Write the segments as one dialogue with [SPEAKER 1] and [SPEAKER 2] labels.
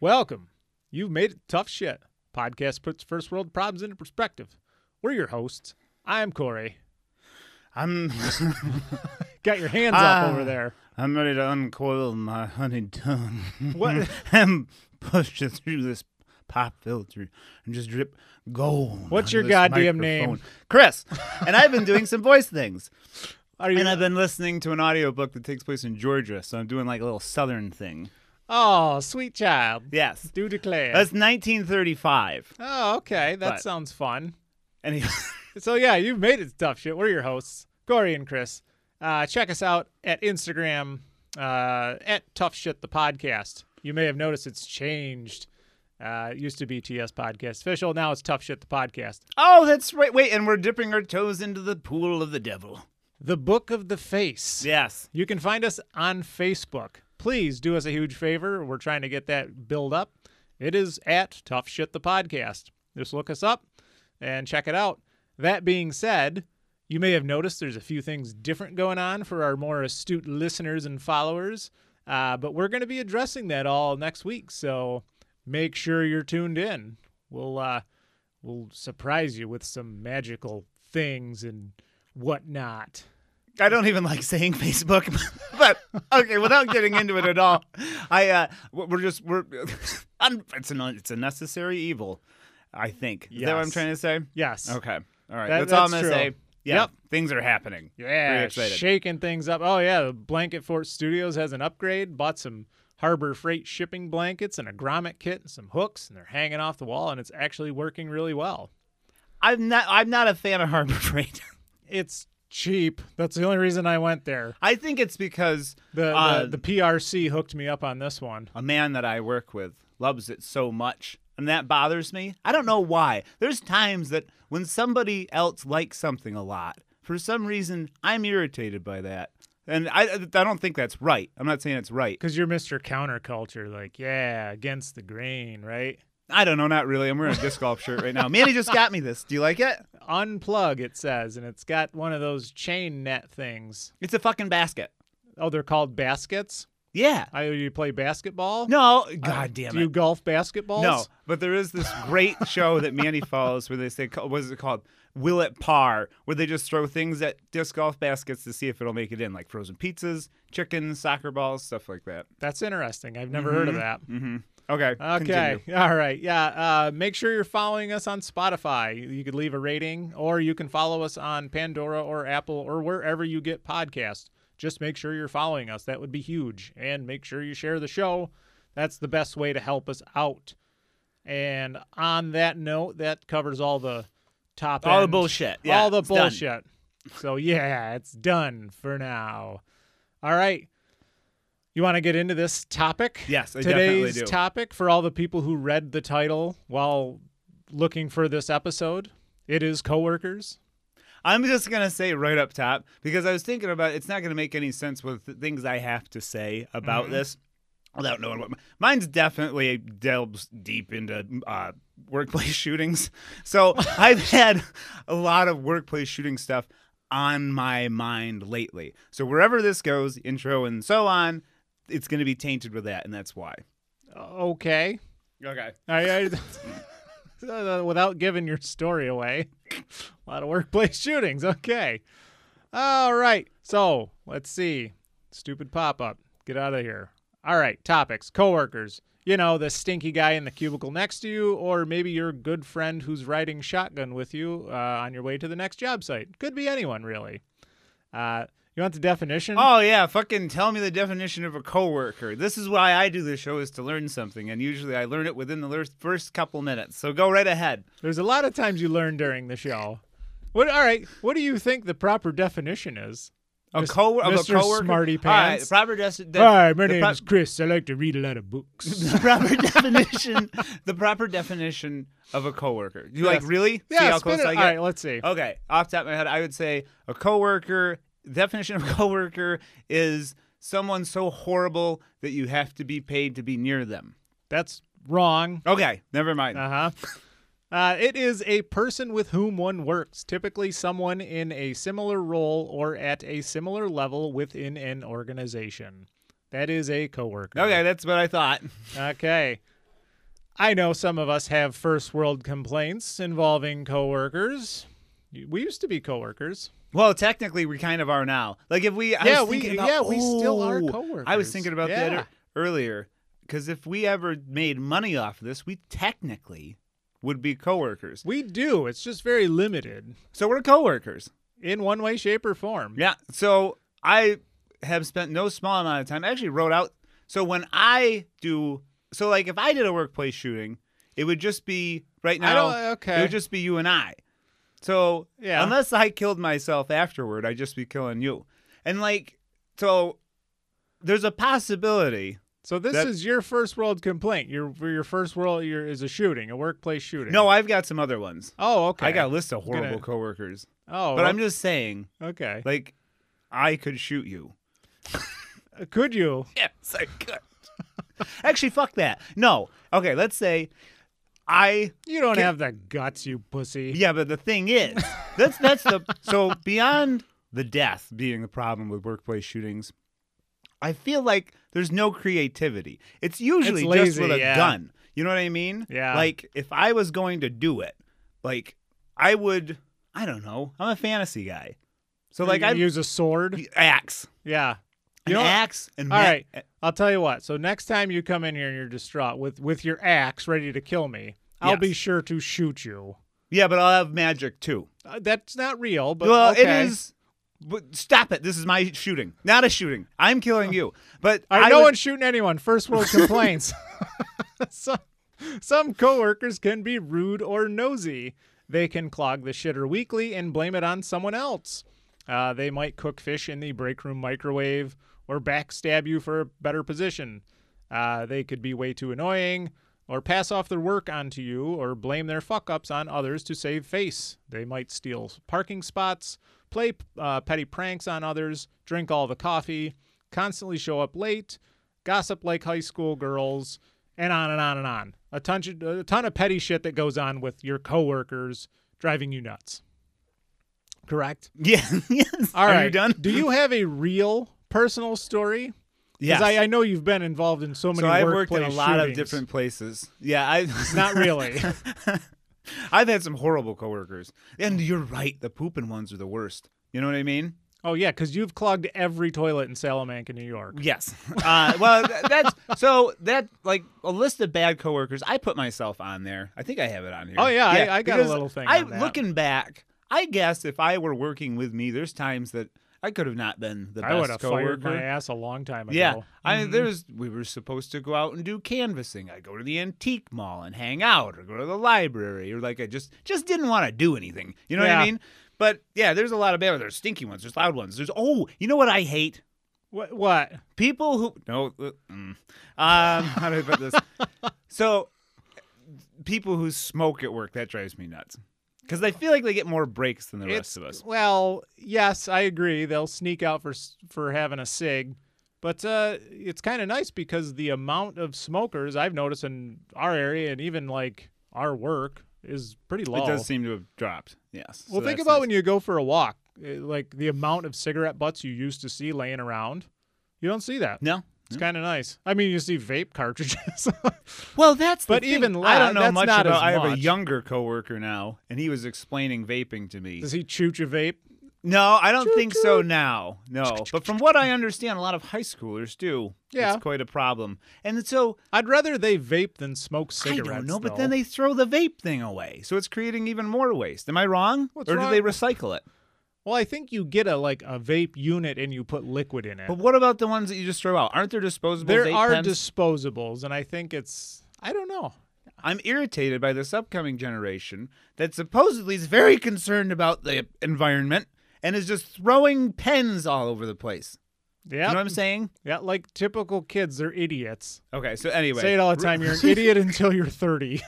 [SPEAKER 1] Welcome. You've made it tough shit. Podcast puts first world problems into perspective. We're your hosts. I'm Corey.
[SPEAKER 2] I'm
[SPEAKER 1] Got your hands
[SPEAKER 2] Ah.
[SPEAKER 1] up over there.
[SPEAKER 2] I'm ready to uncoil my honeyed tongue.
[SPEAKER 1] What?
[SPEAKER 2] and push it through this pop filter and just drip gold.
[SPEAKER 1] What's
[SPEAKER 2] onto
[SPEAKER 1] your
[SPEAKER 2] this
[SPEAKER 1] goddamn
[SPEAKER 2] microphone.
[SPEAKER 1] name?
[SPEAKER 2] Chris. And I've been doing some voice things.
[SPEAKER 1] Are you?
[SPEAKER 2] And I've been listening to an audiobook that takes place in Georgia, so I'm doing like a little southern thing.
[SPEAKER 1] Oh, sweet child.
[SPEAKER 2] Yes.
[SPEAKER 1] Do declare.
[SPEAKER 2] That's 1935.
[SPEAKER 1] oh, okay. That
[SPEAKER 2] But-
[SPEAKER 1] sounds fun.
[SPEAKER 2] And he,
[SPEAKER 1] So yeah, you've made it tough shit. We're your hosts, Corey and Chris. Uh, check us out at Instagram uh, at Tough Shit the Podcast. You may have noticed it's changed. Uh, it used to be TS Podcast Official. Now it's Tough Shit the Podcast.
[SPEAKER 2] oh, that's right. Wait, and we're dipping our toes into the pool of the devil.
[SPEAKER 1] The Book of the Face.
[SPEAKER 2] Yes.
[SPEAKER 1] You can find us on Facebook. Please do us a huge favor. We're trying to get that build up. It is at Tough Shit the Podcast. Just look us up and check it out. That being said, you may have noticed there's a few things different going on for our more astute listeners and followers, uh, but we're going to be addressing that all next week. So make sure you're tuned in. We'll uh, we'll surprise you with some magical things and whatnot.
[SPEAKER 2] I don't even like saying Facebook, but okay. Without getting into it at all, I uh, we're just we're it's a it's a necessary evil. I think is that what I'm trying to say?
[SPEAKER 1] Yes.
[SPEAKER 2] Okay, all right.
[SPEAKER 1] That-
[SPEAKER 2] that's, all I'm
[SPEAKER 1] that's
[SPEAKER 2] gonna
[SPEAKER 1] true.
[SPEAKER 2] say. Yeah,
[SPEAKER 1] Yep.
[SPEAKER 2] things are happening.
[SPEAKER 1] Yeah, shaking things up. Oh yeah, the Blanket Fort Studios has an upgrade. Bought some Harbor Freight shipping blankets and a grommet kit and some hooks, and they're hanging off the wall, and it's actually working really well.
[SPEAKER 2] I'm not I'm not a fan of Harbor Freight.
[SPEAKER 1] It's cheap. That's the only reason I went there.
[SPEAKER 2] I think it's because
[SPEAKER 1] The
[SPEAKER 2] Uh,
[SPEAKER 1] the, the PRC hooked me up on this one.
[SPEAKER 2] a man that I work with loves it so much. And that bothers me. I don't know why. There's times that when somebody else likes something a lot, for some reason, I'm irritated by that. And I, I don't think that's right. I'm not saying it's right.
[SPEAKER 1] Cause you're Mr. Counterculture, like yeah, against the grain, right?
[SPEAKER 2] I don't know, not really. I'm wearing a disc golf shirt right now. Manny just got me this. Do you like it?
[SPEAKER 1] Unplug, it says, and it's got one of those chain net things.
[SPEAKER 2] It's a fucking basket.
[SPEAKER 1] Oh, they're called baskets.
[SPEAKER 2] Yeah.
[SPEAKER 1] I, you play basketball?
[SPEAKER 2] No, god damn it.
[SPEAKER 1] Do you golf basketballs?
[SPEAKER 2] No, but there is this great show that Manny follows where they say, what is it called? Will it par? Where they just throw things at disc golf baskets to see if it'll make it in, like frozen pizzas, chicken, soccer balls, stuff like that.
[SPEAKER 1] That's interesting. I've never heard of that.
[SPEAKER 2] Mm-hmm. Okay.
[SPEAKER 1] Okay.
[SPEAKER 2] continue.
[SPEAKER 1] All right. Yeah. Uh, make sure you're following us on Spotify. You, could leave a rating, or you can follow us on Pandora or Apple or wherever you get podcasts. Just make sure you're following us. That would be huge. And make sure you share the show. That's the best way to help us out. And on that note, that covers all the top
[SPEAKER 2] All the bullshit. Yeah,
[SPEAKER 1] all the
[SPEAKER 2] it's done.
[SPEAKER 1] bullshit. So yeah, it's done for now. All right. You want to get into this topic?
[SPEAKER 2] Yes, I definitely
[SPEAKER 1] Today's
[SPEAKER 2] do.
[SPEAKER 1] topic for all the people who read the title while looking for this episode, it is coworkers.
[SPEAKER 2] I'm just gonna say right up top because I was thinking about it's not gonna make any sense with the things I have to say about
[SPEAKER 1] Mm-hmm.
[SPEAKER 2] this without knowing what. Mine's definitely delves deep into uh, workplace shootings. So I've had a lot of workplace shooting stuff on my mind lately. So wherever this goes, intro and so on, it's gonna be tainted with that, and that's why.
[SPEAKER 1] Okay.
[SPEAKER 2] Okay.
[SPEAKER 1] I, I, without giving your story away, a lot of workplace shootings. Okay. All right. So let's see. Stupid pop up. Get out of here. All right. Topics. Coworkers. You know, the stinky guy in the cubicle next to you, or maybe your good friend who's riding shotgun with you uh, on your way to the next job site. Could be anyone, really. Uh, you want the definition?
[SPEAKER 2] Oh yeah, fucking tell me the definition of a coworker. This is why I do this show is to learn something, and usually I learn it within the first couple minutes. So go right ahead.
[SPEAKER 1] There's a lot of times you learn during the show. What? All right. What do you think the proper definition is?
[SPEAKER 2] A co of a
[SPEAKER 1] Mr.
[SPEAKER 2] coworker.
[SPEAKER 1] Smarty
[SPEAKER 2] All right,
[SPEAKER 1] Pants.
[SPEAKER 2] proper des- de-
[SPEAKER 1] Hi, my name is Chris. I like to read a lot of books.
[SPEAKER 2] the proper definition. The proper definition of a coworker. You like
[SPEAKER 1] Yes.
[SPEAKER 2] really see
[SPEAKER 1] yeah,
[SPEAKER 2] how close
[SPEAKER 1] it.
[SPEAKER 2] I get?
[SPEAKER 1] right, let's see.
[SPEAKER 2] Okay, off the top of my head, I would say a coworker. Definition of coworker is someone so horrible that you have to be paid to be near them.
[SPEAKER 1] That's wrong.
[SPEAKER 2] Okay, never mind.
[SPEAKER 1] Uh huh. Uh, it is a person with whom one works, typically someone in a similar role or at a similar level within an organization. That is a coworker.
[SPEAKER 2] okay, that's what I thought.
[SPEAKER 1] Okay. I know some of us have first world complaints involving coworkers. We used to be coworkers.
[SPEAKER 2] Well, technically, we kind of are now. Like if we, I
[SPEAKER 1] Yeah,
[SPEAKER 2] was
[SPEAKER 1] we-
[SPEAKER 2] about-
[SPEAKER 1] yeah, we still are
[SPEAKER 2] Oh, I was thinking about that
[SPEAKER 1] Yeah.
[SPEAKER 2] ear- earlier because if we ever made money off of this, we technically would be coworkers.
[SPEAKER 1] We do. It's just very limited
[SPEAKER 2] So we're coworkers.
[SPEAKER 1] in one way, shape, or form.
[SPEAKER 2] Yeah. So I have spent no small amount of time. I actually wrote out. So when I do, so like if I did a workplace shooting, it would just be right now.
[SPEAKER 1] don't.
[SPEAKER 2] It would just be you and I. So
[SPEAKER 1] Yeah.
[SPEAKER 2] unless I killed myself afterward, I'd just be killing you. And like, so there's a possibility.
[SPEAKER 1] so this
[SPEAKER 2] that-
[SPEAKER 1] is your first world complaint. Your your first world your, is a shooting, a workplace shooting.
[SPEAKER 2] No, I've got some other ones.
[SPEAKER 1] Oh, okay.
[SPEAKER 2] I got a list of
[SPEAKER 1] Gonna-
[SPEAKER 2] horrible coworkers.
[SPEAKER 1] Oh,
[SPEAKER 2] But I'm just saying,
[SPEAKER 1] okay.
[SPEAKER 2] like, I could shoot you.
[SPEAKER 1] Uh, could you?
[SPEAKER 2] Yes, I could. Actually, fuck that. No. Okay, let's say I
[SPEAKER 1] You don't
[SPEAKER 2] Can-
[SPEAKER 1] have the guts, you pussy.
[SPEAKER 2] Yeah, but the thing is, that's that's the so beyond the death being the problem with workplace shootings, I feel like there's no creativity. It's usually
[SPEAKER 1] It's
[SPEAKER 2] just with a
[SPEAKER 1] yeah.
[SPEAKER 2] gun. You know what I mean?
[SPEAKER 1] Yeah.
[SPEAKER 2] Like if I was going to do it, like I would. I don't know. I'm a fantasy guy, so like I'd
[SPEAKER 1] use a sword.
[SPEAKER 2] axe,
[SPEAKER 1] Yeah.
[SPEAKER 2] an
[SPEAKER 1] know
[SPEAKER 2] axe, and
[SPEAKER 1] All
[SPEAKER 2] ma-
[SPEAKER 1] right. I'll tell you what. So next time you come in here and you're distraught with with your axe ready to kill me, I'll be sure to shoot you.
[SPEAKER 2] Yeah, but I'll have magic too.
[SPEAKER 1] Uh, that's not real, but
[SPEAKER 2] well,
[SPEAKER 1] okay.
[SPEAKER 2] it is. But stop it! This is my shooting, not a shooting. I'm killing you. But
[SPEAKER 1] right,
[SPEAKER 2] I
[SPEAKER 1] no
[SPEAKER 2] would-
[SPEAKER 1] one's shooting anyone. First world complaints. some, some coworkers can be rude or nosy. They can clog the shitter weekly and blame it on someone else. Uh, they might cook fish in the break room microwave or backstab you for a better position. Uh, they could be way too annoying or pass off their work onto you or blame their fuck ups on others to save face. They might steal parking spots, play uh, petty pranks on others, drink all the coffee, constantly show up late, gossip like high school girls, and on and on and on. A ton, a ton of petty shit that goes on with your coworkers driving you nuts. Correct.
[SPEAKER 2] Yeah. yes.
[SPEAKER 1] All
[SPEAKER 2] Are
[SPEAKER 1] right.
[SPEAKER 2] you done?
[SPEAKER 1] Do you have a real personal story?
[SPEAKER 2] Yes.
[SPEAKER 1] I, I know you've been involved in so many.
[SPEAKER 2] so I've worked in a lot of different places. Yeah, I
[SPEAKER 1] Not really.
[SPEAKER 2] I've had some horrible coworkers, and you're right. The pooping ones are the worst. You know what I mean?
[SPEAKER 1] oh yeah, because you've clogged every toilet in Salamanca, New York.
[SPEAKER 2] Yes. Uh, well, that's so that like a list of bad coworkers. I put myself on there. I think I have it on here.
[SPEAKER 1] Oh, yeah, I- I got a little thing
[SPEAKER 2] I looking back, I guess if I were working with me, there's times that I could have not been the best.
[SPEAKER 1] I would
[SPEAKER 2] best
[SPEAKER 1] have fired
[SPEAKER 2] coworker.
[SPEAKER 1] my ass a long time ago.
[SPEAKER 2] Yeah, I
[SPEAKER 1] Mhm.
[SPEAKER 2] there's we were supposed to go out and do canvassing. I go to the antique mall and hang out, or go to the library, or like I just just didn't want to do anything. You know what I mean? But yeah, there's a lot of bad. There's stinky ones. There's loud ones. There's oh, you know what I hate?
[SPEAKER 1] What? What?
[SPEAKER 2] People who no, uh, mm. um, how do I put this? so people who smoke at work that drives me nuts because I feel like they get more breaks than the rest of us.
[SPEAKER 1] Well, yes, I agree. They'll sneak out for for having a cig, but uh, it's kind of nice because the amount of smokers I've noticed in our area and even like our work is pretty low.
[SPEAKER 2] It does seem to have dropped. Yes.
[SPEAKER 1] well, think about when you go for a walk, eh, like the amount of cigarette butts you used to see laying around. You don't see that.
[SPEAKER 2] no.
[SPEAKER 1] It's kind of nice. I mean, you see vape cartridges.
[SPEAKER 2] Well, that's the
[SPEAKER 1] But
[SPEAKER 2] thing.
[SPEAKER 1] even
[SPEAKER 2] I don't know much about. I have a younger coworker now, and he was explaining vaping to me.
[SPEAKER 1] Does he choo choo vape?
[SPEAKER 2] No, I don't think so now. No, but from what I understand, a lot of high schoolers do.
[SPEAKER 1] Yeah.
[SPEAKER 2] it's quite a problem. And so
[SPEAKER 1] I'd rather they vape than smoke cigarettes.
[SPEAKER 2] I don't know, but
[SPEAKER 1] though.
[SPEAKER 2] then they throw the vape thing away, so it's creating even more waste. Am I wrong?
[SPEAKER 1] What's
[SPEAKER 2] or
[SPEAKER 1] wrong?
[SPEAKER 2] do they recycle it?
[SPEAKER 1] Well, I think you get a like a vape unit and you put liquid in it.
[SPEAKER 2] But what about the ones that you just throw out? Aren't there disposable?
[SPEAKER 1] there are
[SPEAKER 2] pens?
[SPEAKER 1] disposables, and I think it's I don't know.
[SPEAKER 2] I'm irritated by this upcoming generation that supposedly is very concerned about the environment and is just throwing pens all over the place.
[SPEAKER 1] Yeah,
[SPEAKER 2] You know what I'm saying?
[SPEAKER 1] yeah, like typical kids, they're idiots.
[SPEAKER 2] Okay, so anyway,
[SPEAKER 1] Say it all the time. You're an idiot until you're 30.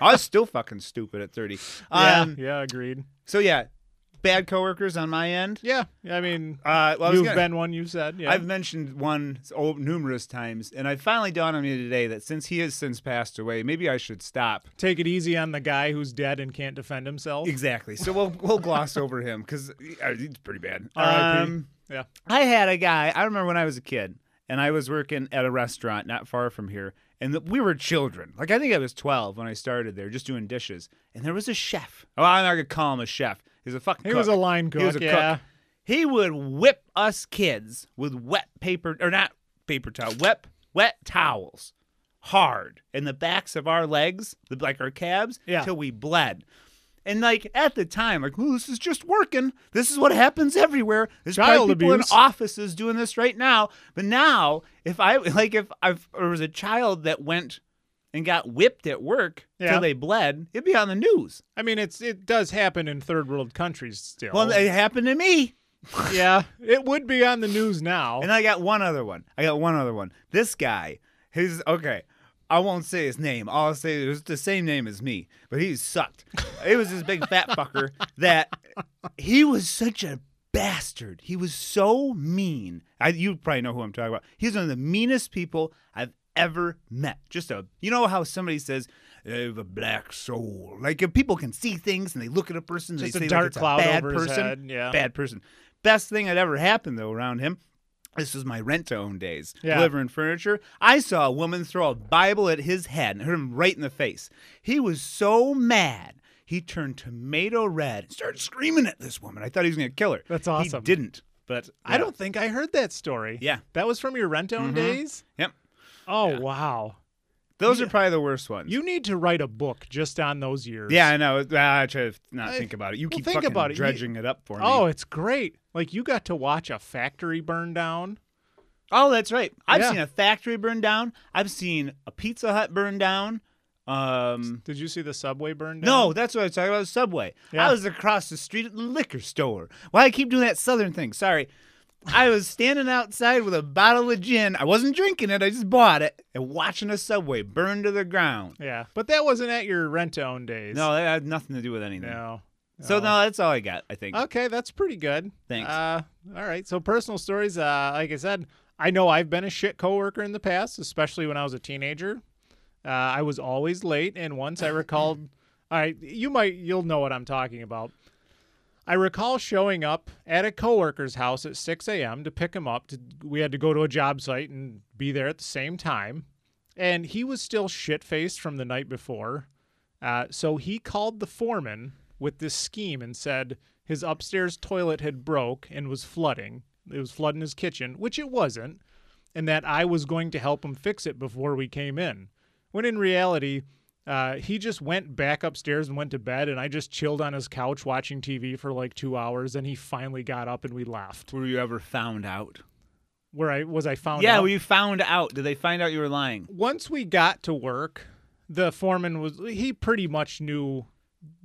[SPEAKER 2] I was still fucking stupid at 30.
[SPEAKER 1] yeah,
[SPEAKER 2] Um,
[SPEAKER 1] yeah, agreed.
[SPEAKER 2] So yeah, bad coworkers on my end.
[SPEAKER 1] Yeah, I mean,
[SPEAKER 2] Uh, well, I
[SPEAKER 1] you've
[SPEAKER 2] gonna-
[SPEAKER 1] been one. You said, yeah.
[SPEAKER 2] I've mentioned one numerous times, and I finally dawned on me today that since he has since passed away, maybe I should stop.
[SPEAKER 1] Take it easy on the guy who's dead and can't defend himself.
[SPEAKER 2] Exactly. So we'll we'll gloss over him because he's pretty bad. Um,
[SPEAKER 1] Yeah.
[SPEAKER 2] I had a guy. I remember when I was a kid, and I was working at a restaurant not far from here, and the, we were children. Like I think I was 12 when I started there, just doing dishes. And there was a chef. Oh, I'm not gonna call him a chef. He's a fucking.
[SPEAKER 1] He was a line cook.
[SPEAKER 2] He was a
[SPEAKER 1] yeah.
[SPEAKER 2] cook. He would whip us kids with wet paper or not paper towel, wet wet towels, hard in the backs of our legs, like our calves,
[SPEAKER 1] Yeah.
[SPEAKER 2] till we bled. And like at the time, like, this is just working. This is what happens everywhere. There's
[SPEAKER 1] Child
[SPEAKER 2] probably people
[SPEAKER 1] abuse.
[SPEAKER 2] in offices doing this right now. But now, if I like, if I've there was a child that went and got whipped at work
[SPEAKER 1] Yeah.
[SPEAKER 2] till they bled, it'd be on the news.
[SPEAKER 1] I mean, it's it does happen in third world countries still.
[SPEAKER 2] Well, it happened to me.
[SPEAKER 1] yeah, it would be on the news now.
[SPEAKER 2] And I got one other one. I got one other one. This guy, his okay. I won't say his name. I'll say it was the same name as me, but he sucked. it was this big fat fucker that he was such a bastard. He was so mean. I, you probably know who I'm talking about. He's one of the meanest people I've ever met. Just a, you know how somebody says, "They have a black soul." Like if people can see things and they look at a person,
[SPEAKER 1] Just
[SPEAKER 2] they
[SPEAKER 1] a
[SPEAKER 2] say
[SPEAKER 1] dark
[SPEAKER 2] like it's
[SPEAKER 1] cloud
[SPEAKER 2] a bad
[SPEAKER 1] over his
[SPEAKER 2] person.
[SPEAKER 1] head, yeah.
[SPEAKER 2] bad person. Best thing that ever happened though around him. This was my rent to own days,
[SPEAKER 1] Yeah.
[SPEAKER 2] delivering furniture. I saw a woman throw a Bible at his head and hit him right in the face. He was so mad. He turned tomato red and started screaming at this woman. I thought he was going to kill her.
[SPEAKER 1] That's awesome.
[SPEAKER 2] He didn't, but
[SPEAKER 1] I don't think I heard that story.
[SPEAKER 2] Yeah.
[SPEAKER 1] that was from your rent to own mm-hmm. days.
[SPEAKER 2] Yep.
[SPEAKER 1] Oh wow,
[SPEAKER 2] Those are probably the worst ones.
[SPEAKER 1] you need to write a book just on those years.
[SPEAKER 2] yeah, I know. I try to not
[SPEAKER 1] I-
[SPEAKER 2] think about it. You
[SPEAKER 1] well,
[SPEAKER 2] keep
[SPEAKER 1] think
[SPEAKER 2] fucking
[SPEAKER 1] about it. You-
[SPEAKER 2] dredging it up for me.
[SPEAKER 1] Oh, it's great. Like you got to watch a factory burn down.
[SPEAKER 2] Oh, that's right. I've
[SPEAKER 1] Yeah.
[SPEAKER 2] seen a factory burn down. I've seen a Pizza Hut burn down. Um,
[SPEAKER 1] Did you see the subway burn down?
[SPEAKER 2] no, that's what I was talking about. The Subway.
[SPEAKER 1] Yeah.
[SPEAKER 2] I was across the street at the liquor store. Why do I keep doing that Southern thing? Sorry. I was standing outside with a bottle of gin. I wasn't drinking it. I just bought it and watching a subway burn to the ground.
[SPEAKER 1] Yeah, but that wasn't at your rent-to-own days.
[SPEAKER 2] No, that had nothing to do with anything.
[SPEAKER 1] no.
[SPEAKER 2] So no, that's all I got. I think.
[SPEAKER 1] Okay, that's pretty good.
[SPEAKER 2] Thanks.
[SPEAKER 1] Uh, all right. So personal stories. Uh, like I said, I know I've been a shit coworker in the past, especially when I was a teenager. Uh, I was always late, and once I recalled. all right, you might you'll know what I'm talking about. I recall showing up at a coworker's house at 6 a.m. to pick him up. To, we had to go to a job site and be there at the same time, and he was still shit faced from the night before. Uh, so he called the foreman with this scheme and said his upstairs toilet had broke and was flooding. It was flooding his kitchen, which it wasn't, and that I was going to help him fix it before we came in. When in reality, uh, he just went back upstairs and went to bed, and I just chilled on his couch watching TV for like two hours. And he finally got up and we left.
[SPEAKER 2] Were you ever found out?
[SPEAKER 1] Where I was, I found out
[SPEAKER 2] yeah,
[SPEAKER 1] out.
[SPEAKER 2] were you found out? Did they find out you were lying?
[SPEAKER 1] once we got to work, the foreman was he pretty much knew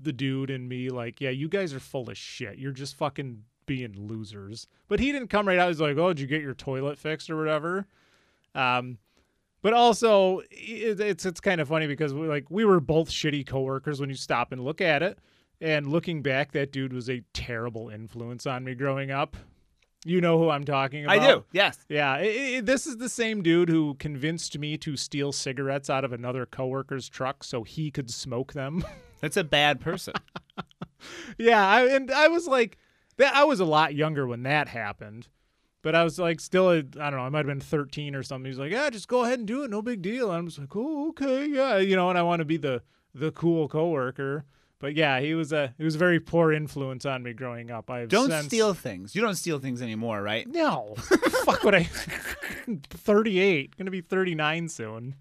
[SPEAKER 1] the dude and me like, yeah, you guys are full of shit. You're just fucking being losers. But he didn't come right out. He's like, oh, did you get your toilet fixed or whatever? Um, but also it, it's it's kind of funny because we like we were both shitty coworkers when you stop and look at it. And looking back, that dude was a terrible influence on me growing up. You know who I'm talking about.
[SPEAKER 2] I do. Yes.
[SPEAKER 1] Yeah, i i this is the same dude who convinced me to steal cigarettes out of another coworker's truck so he could smoke them.
[SPEAKER 2] That's a bad person.
[SPEAKER 1] yeah, I, and I was like, that I was a lot younger when that happened, but I was like, still, I I don't know, I might have been 13 or something. He's like, yeah, just go ahead and do it, no big deal. And I'm just like, oh, okay, yeah, you know, and I want to be the the cool coworker. But yeah, he was a he was a very poor influence on me growing up. I
[SPEAKER 2] don't
[SPEAKER 1] since-
[SPEAKER 2] steal things. You don't steal things anymore, right?
[SPEAKER 1] No. Fuck what I 38. Gonna be 39 soon.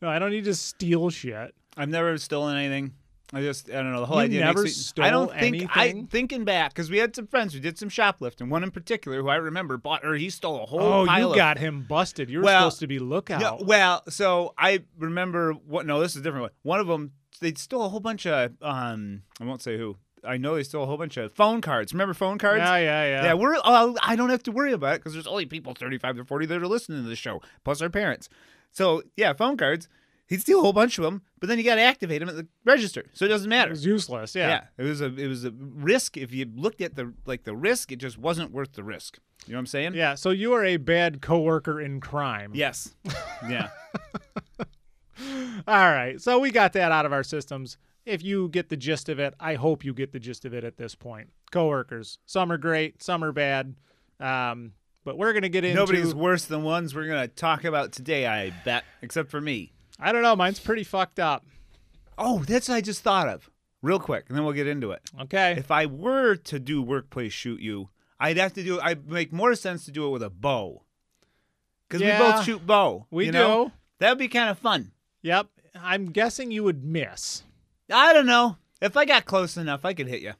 [SPEAKER 1] No, I don't need to steal shit.
[SPEAKER 2] I've never stolen anything. I just I don't know the whole
[SPEAKER 1] You
[SPEAKER 2] idea.
[SPEAKER 1] never
[SPEAKER 2] me,
[SPEAKER 1] stole
[SPEAKER 2] I don't think I
[SPEAKER 1] anything?
[SPEAKER 2] thinking back because we had some friends who did some shoplifting. One in particular who I remember bought or he stole a whole
[SPEAKER 1] Oh,
[SPEAKER 2] pile
[SPEAKER 1] you
[SPEAKER 2] of
[SPEAKER 1] got him busted. You're
[SPEAKER 2] Well,
[SPEAKER 1] supposed to be lookout.
[SPEAKER 2] No, well, so I remember what? No, this is a different one. One of them, they stole a whole bunch of. Um, I won't say who. I know they stole a whole bunch of phone cards. Remember phone cards?
[SPEAKER 1] yeah, yeah, yeah.
[SPEAKER 2] Yeah, we're. Oh, I don't have to worry about it because there's only people 35 to 40 that are listening to the show, plus our parents. So yeah, phone cards. He'd steal a whole bunch of them, but then you got to activate them at the register, so it doesn't matter.
[SPEAKER 1] It was useless. Yeah.
[SPEAKER 2] Yeah, it was a it was a risk. If you looked at the like the risk, it just wasn't worth the risk. You know what I'm saying?
[SPEAKER 1] Yeah, so you are a bad coworker in crime.
[SPEAKER 2] Yes. yeah.
[SPEAKER 1] All right. So we got that out of our systems. If you get the gist of it, I hope you get the gist of it at this point. Coworkers. Some are great, some are bad. Um, but we're gonna get into
[SPEAKER 2] Nobody's worse than ones we're gonna talk about today. I bet, except for me.
[SPEAKER 1] I don't know. Mine's pretty fucked up.
[SPEAKER 2] Oh, that's what I just thought of. Real quick, and then we'll get into it.
[SPEAKER 1] Okay.
[SPEAKER 2] If I were to do workplace shoot you, I'd have to do. I'd make more sense to do it with a bow, because we both shoot bow.
[SPEAKER 1] we do.
[SPEAKER 2] know? That would be kind of fun.
[SPEAKER 1] Yep. I'm guessing you would miss.
[SPEAKER 2] I don't know. If I got close enough, I could hit you.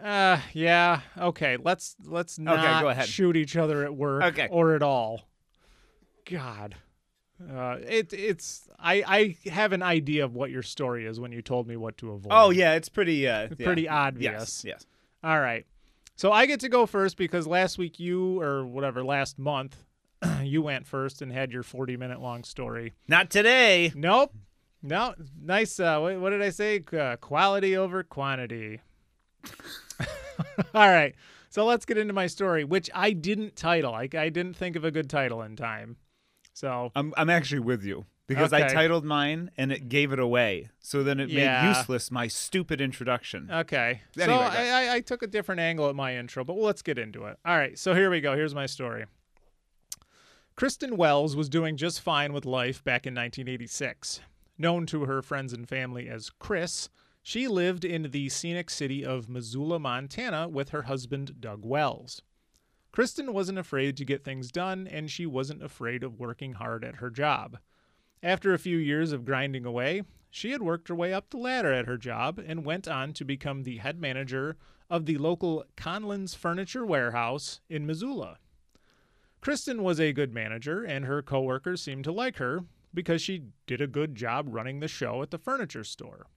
[SPEAKER 1] Uh, yeah. Okay. Let's let's not
[SPEAKER 2] ahead.
[SPEAKER 1] shoot each other at work
[SPEAKER 2] Okay.
[SPEAKER 1] or at all. God. Uh, it it's I I have an idea of what your story is when you told me what to avoid.
[SPEAKER 2] Oh yeah, it's pretty. Uh, yeah.
[SPEAKER 1] pretty
[SPEAKER 2] Yes.
[SPEAKER 1] obvious.
[SPEAKER 2] Yes.
[SPEAKER 1] All right. So I get to go first because last week you or whatever last month you went first and had your 40 minute long story.
[SPEAKER 2] Not today.
[SPEAKER 1] Nope. No. Nice. Uh, what, what did I say? Uh, quality over quantity. All right. So let's get into my story, which I didn't title. I, I didn't think of a good title in time. So
[SPEAKER 2] I'm I'm actually with you because I titled mine and it gave it away. So then it
[SPEAKER 1] Yeah.
[SPEAKER 2] made useless my stupid introduction.
[SPEAKER 1] Okay. so
[SPEAKER 2] Anyway,
[SPEAKER 1] I, I, I took a different angle at my intro, but let's get into it. All right. So here we go. Here's my story. Kristen Wells was doing just fine with life back in 1986. Known to her friends and family as Chris, she lived in the scenic city of Missoula, Montana with her husband, Doug Wells. Kristen wasn't afraid to get things done, and she wasn't afraid of working hard at her job. After a few years of grinding away, she had worked her way up the ladder at her job and went on to become the head manager of the local Conlin's Furniture Warehouse in Missoula. Kristen was a good manager, and her coworkers seemed to like her because she did a good job running the show at the furniture store.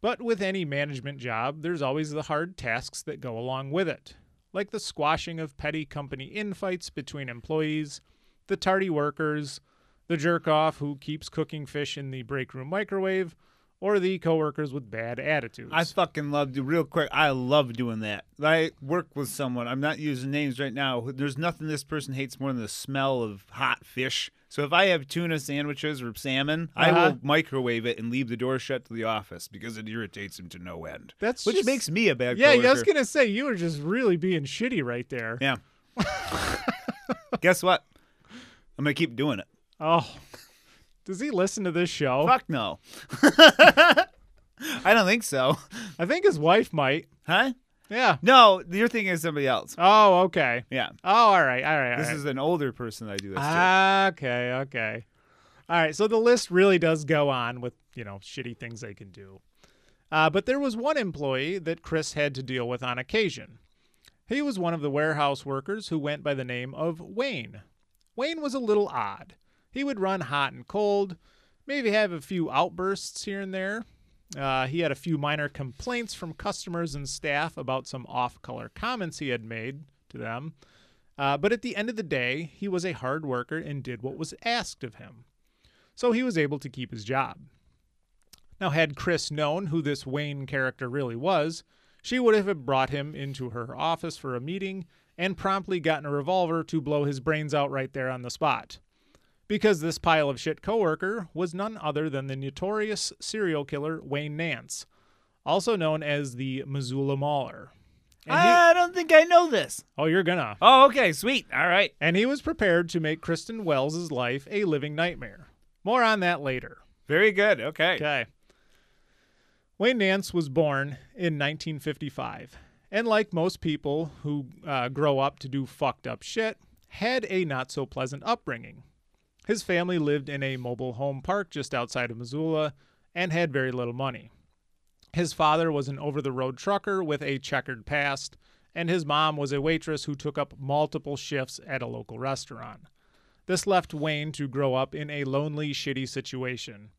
[SPEAKER 1] But with any management job, there's always the hard tasks that go along with it, like the squashing of petty company infights between employees, the tardy workers, the jerk off who keeps cooking fish in the break room microwave, or the coworkers with bad attitudes.
[SPEAKER 2] I fucking love real quick. I love doing that. I work with someone. I'm not using names right now. There's nothing this person hates more than the smell of hot fish. So if I have tuna sandwiches or salmon, I
[SPEAKER 1] Uh-huh.
[SPEAKER 2] will microwave it and leave the door shut to the office because it irritates him to no end.
[SPEAKER 1] That's
[SPEAKER 2] which
[SPEAKER 1] just-
[SPEAKER 2] makes me a bad
[SPEAKER 1] yeah,
[SPEAKER 2] coworker.
[SPEAKER 1] I was gonna say you were just really being shitty right there.
[SPEAKER 2] Yeah. Guess what? I'm gonna keep doing it.
[SPEAKER 1] Oh, does he listen to this show?
[SPEAKER 2] Fuck no. I don't think so.
[SPEAKER 1] I think his wife might.
[SPEAKER 2] Huh?
[SPEAKER 1] Yeah.
[SPEAKER 2] No, you're thinking of somebody else.
[SPEAKER 1] Oh, okay.
[SPEAKER 2] Yeah.
[SPEAKER 1] Oh, all right, all right. all
[SPEAKER 2] This
[SPEAKER 1] right.
[SPEAKER 2] is an older person that I do this to.
[SPEAKER 1] Okay, okay. All right, so the list really does go on with, you know, shitty things they can do. Uh, but there was one employee that Chris had to deal with on occasion. He was one of the warehouse workers who went by the name of Wayne. Wayne was a little odd. He would run hot and cold, maybe have a few outbursts here and there. Uh, he had a few minor complaints from customers and staff about some off color comments he had made to them. Uh, but at the end of the day, he was a hard worker and did what was asked of him. So he was able to keep his job. Now, had Chris known who this Wayne character really was, she would have brought him into her office for a meeting and promptly gotten a revolver to blow his brains out right there on the spot. Because this pile of shit coworker was none other than the notorious serial killer Wayne Nance, also known as the Missoula Mauler. And he-
[SPEAKER 2] I don't think I know this.
[SPEAKER 1] oh, you're gonna.
[SPEAKER 2] Oh, okay, sweet. All right.
[SPEAKER 1] and he was prepared to make Kristen Wells' life a living nightmare. More on that later.
[SPEAKER 2] Very good. Okay.
[SPEAKER 1] Okay. Wayne Nance was born in 1955, and like most people who uh, grow up to do fucked up shit, had a not so pleasant upbringing. His family lived in a mobile home park just outside of Missoula and had very little money. His father was an over the road trucker with a checkered past, and his mom was a waitress who took up multiple shifts at a local restaurant. This left Wayne to grow up in a lonely, shitty situation.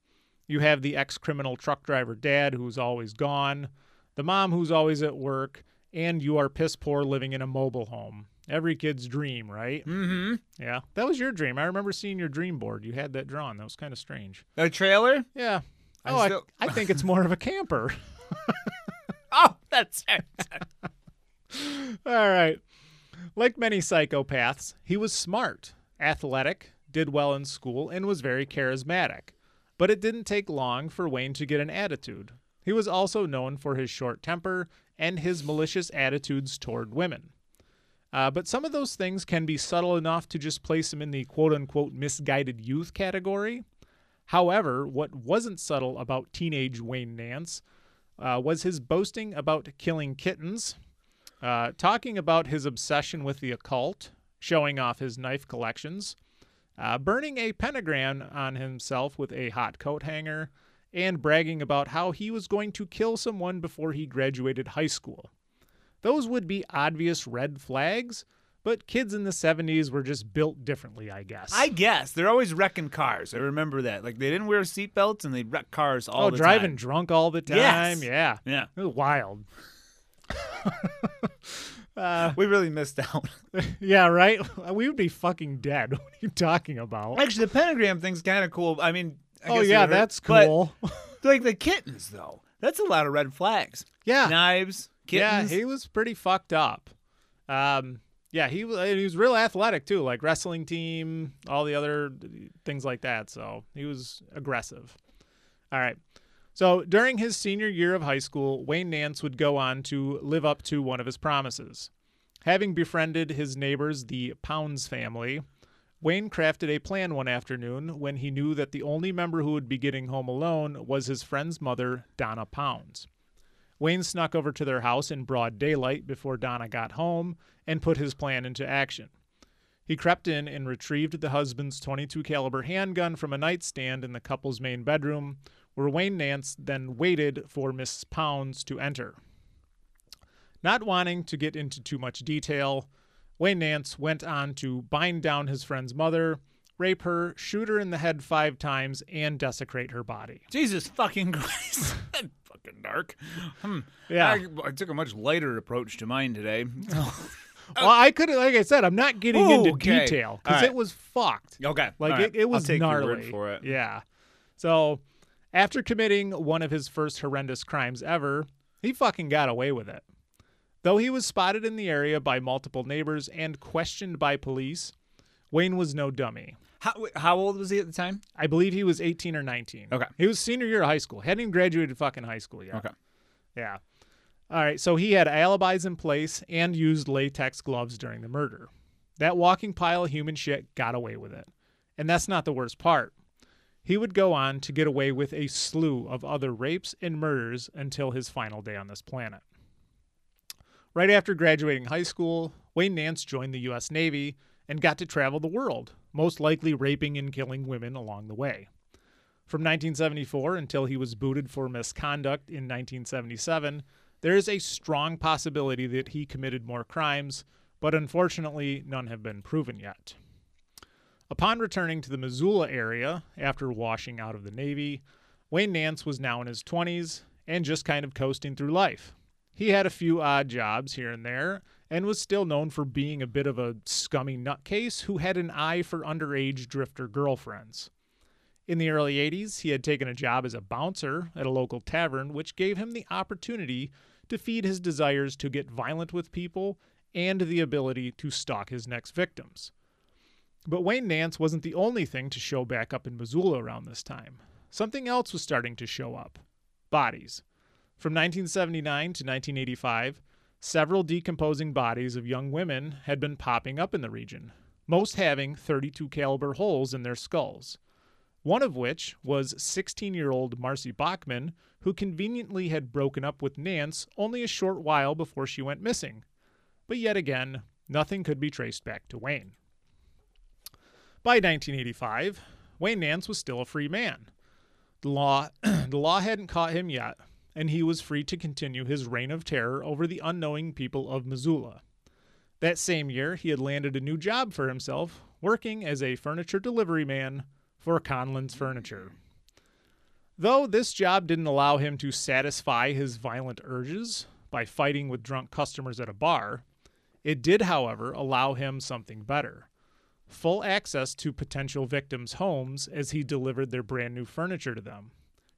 [SPEAKER 1] You have the ex criminal truck driver dad who's always gone, the mom who's always at work, and you are piss poor living in a mobile home. Every kid's dream, right?
[SPEAKER 2] Mm-hmm.
[SPEAKER 1] Yeah. That was your dream. I remember seeing your dream board. You had that drawn. That was kind of strange.
[SPEAKER 2] A trailer?
[SPEAKER 1] Yeah.
[SPEAKER 2] I
[SPEAKER 1] Oh, I,
[SPEAKER 2] still-
[SPEAKER 1] I think it's more of a camper.
[SPEAKER 2] Oh, that's it.
[SPEAKER 1] All right. Like many psychopaths, he was smart, athletic, did well in school, and was very charismatic. But it didn't take long for Wayne to get an attitude. He was also known for his short temper and his malicious attitudes toward women. Uh, but some of those things can be subtle enough to just place him in the quote unquote misguided youth category. However, what wasn't subtle about teenage Wayne Nance uh, was his boasting about killing kittens, uh, talking about his obsession with the occult, showing off his knife collections, uh, burning a pentagram on himself with a hot coat hanger, and bragging about how he was going to kill someone before he graduated high school. Those would be obvious red flags, but kids in the 70s were just built differently, I guess.
[SPEAKER 2] I guess they're always wrecking cars. I remember that. Like they didn't wear seatbelts and they wreck cars all
[SPEAKER 1] oh,
[SPEAKER 2] the
[SPEAKER 1] driving
[SPEAKER 2] time.
[SPEAKER 1] Driving drunk all the time.
[SPEAKER 2] Yes.
[SPEAKER 1] Yeah.
[SPEAKER 2] Yeah,
[SPEAKER 1] It was wild. uh,
[SPEAKER 2] we really missed out.
[SPEAKER 1] yeah, right? We would be fucking dead. What are you talking about?
[SPEAKER 2] Actually, the pentagram thing's kind of cool. I mean, I
[SPEAKER 1] oh,
[SPEAKER 2] guess
[SPEAKER 1] yeah, that's
[SPEAKER 2] but,
[SPEAKER 1] cool.
[SPEAKER 2] like the kittens, though, that's a lot of red flags.
[SPEAKER 1] yeah.
[SPEAKER 2] Knives,
[SPEAKER 1] Yeah, he was pretty fucked up. Um, yeah, he was he was real athletic too, like wrestling team, all the other things like that. So he was aggressive. All right. So during his senior year of high school, Wayne Nance would go on to live up to one of his promises. Having befriended his neighbors, the Pounds family, Wayne crafted a plan one afternoon when he knew that the only member who would be getting home alone was his friend's mother, Donna Pounds. Wayne snuck over to their house in broad daylight before Donna got home and put his plan into action. He crept in and retrieved the husband's 22 caliber handgun from a nightstand in the couple's main bedroom, where Wayne Nance then waited for Mrs. Pounds to enter. Not wanting to get into too much detail, Wayne Nance went on to bind down his friend's mother, rape her, shoot her in the head five times, and desecrate her body.
[SPEAKER 2] Jesus fucking Christ. Dark. Hmm.
[SPEAKER 1] Yeah.
[SPEAKER 2] I, I took a much lighter approach to mine today.
[SPEAKER 1] Well, I could, like I said, I'm not getting
[SPEAKER 2] Ooh,
[SPEAKER 1] into
[SPEAKER 2] okay.
[SPEAKER 1] detail because
[SPEAKER 2] right.
[SPEAKER 1] it was fucked.
[SPEAKER 2] okay.
[SPEAKER 1] Like
[SPEAKER 2] right.
[SPEAKER 1] it, it was gnarly.
[SPEAKER 2] For it.
[SPEAKER 1] Yeah. So after committing one of his first horrendous crimes ever, he fucking got away with it. Though he was spotted in the area by multiple neighbors and questioned by police, Wayne was no dummy.
[SPEAKER 2] How, how old was he at the time?
[SPEAKER 1] I believe he was 18 or 19.
[SPEAKER 2] Okay.
[SPEAKER 1] He was senior year of high school. Hadn't even graduated fucking high school yet.
[SPEAKER 2] Okay.
[SPEAKER 1] Yeah. All right. So he had alibis in place and used latex gloves during the murder. That walking pile of human shit got away with it. And that's not the worst part. He would go on to get away with a slew of other rapes and murders until his final day on this planet. Right after graduating high school, Wayne Nance joined the U.S. Navy and got to travel the world, most likely raping and killing women along the way. From 1974 until he was booted for misconduct in 1977, there is a strong possibility that he committed more crimes, but unfortunately, none have been proven yet. Upon returning to the Missoula area after washing out of the Navy, Wayne Nance was now in his 20s and just kind of coasting through life. He had a few odd jobs here and there and was still known for being a bit of a scummy nutcase who had an eye for underage drifter girlfriends. In the early 80s, he had taken a job as a bouncer at a local tavern, which gave him the opportunity to feed his desires to get violent with people and the ability to stalk his next victims. But Wayne Nance wasn't the only thing to show back up in Missoula around this time. Something else was starting to show up bodies. From 1979 to 1985, several decomposing bodies of young women had been popping up in the region, most having 32 caliber holes in their skulls. One of which was 16-year-old Marcy Bachman, who conveniently had broken up with Nance only a short while before she went missing. But yet again, nothing could be traced back to Wayne. By 1985, Wayne Nance was still a free man. The law, the law hadn't caught him yet, and he was free to continue his reign of terror over the unknowing people of Missoula. That same year, he had landed a new job for himself, working as a furniture delivery man for Conlin's Furniture. Though this job didn't allow him to satisfy his violent urges by fighting with drunk customers at a bar, it did, however, allow him something better full access to potential victims' homes as he delivered their brand new furniture to them.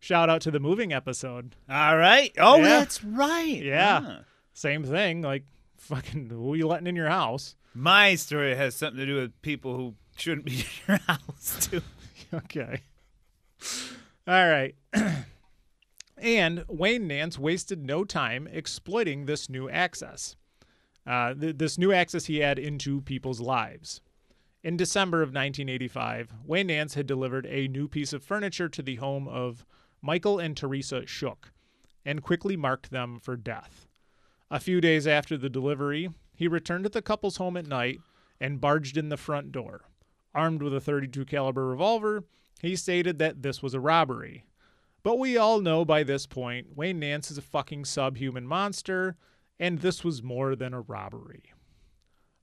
[SPEAKER 1] Shout out to the moving episode.
[SPEAKER 2] All right. Oh,
[SPEAKER 1] Yeah.
[SPEAKER 2] that's right.
[SPEAKER 1] Yeah.
[SPEAKER 2] Huh.
[SPEAKER 1] Same thing, like fucking who you letting in your house?
[SPEAKER 2] My story has something to do with people who shouldn't be in your house, too.
[SPEAKER 1] okay. All right. and Wayne Nance wasted no time exploiting this new access. Uh, th- this new access he had into people's lives. In December of 1985, Wayne Nance had delivered a new piece of furniture to the home of Michael and Teresa Shook and quickly marked them for death. A few days after the delivery, he returned to the couple's home at night and barged in the front door. Armed with a 32 caliber revolver, he stated that this was a robbery. But we all know by this point Wayne Nance is a fucking subhuman monster, and this was more than a robbery.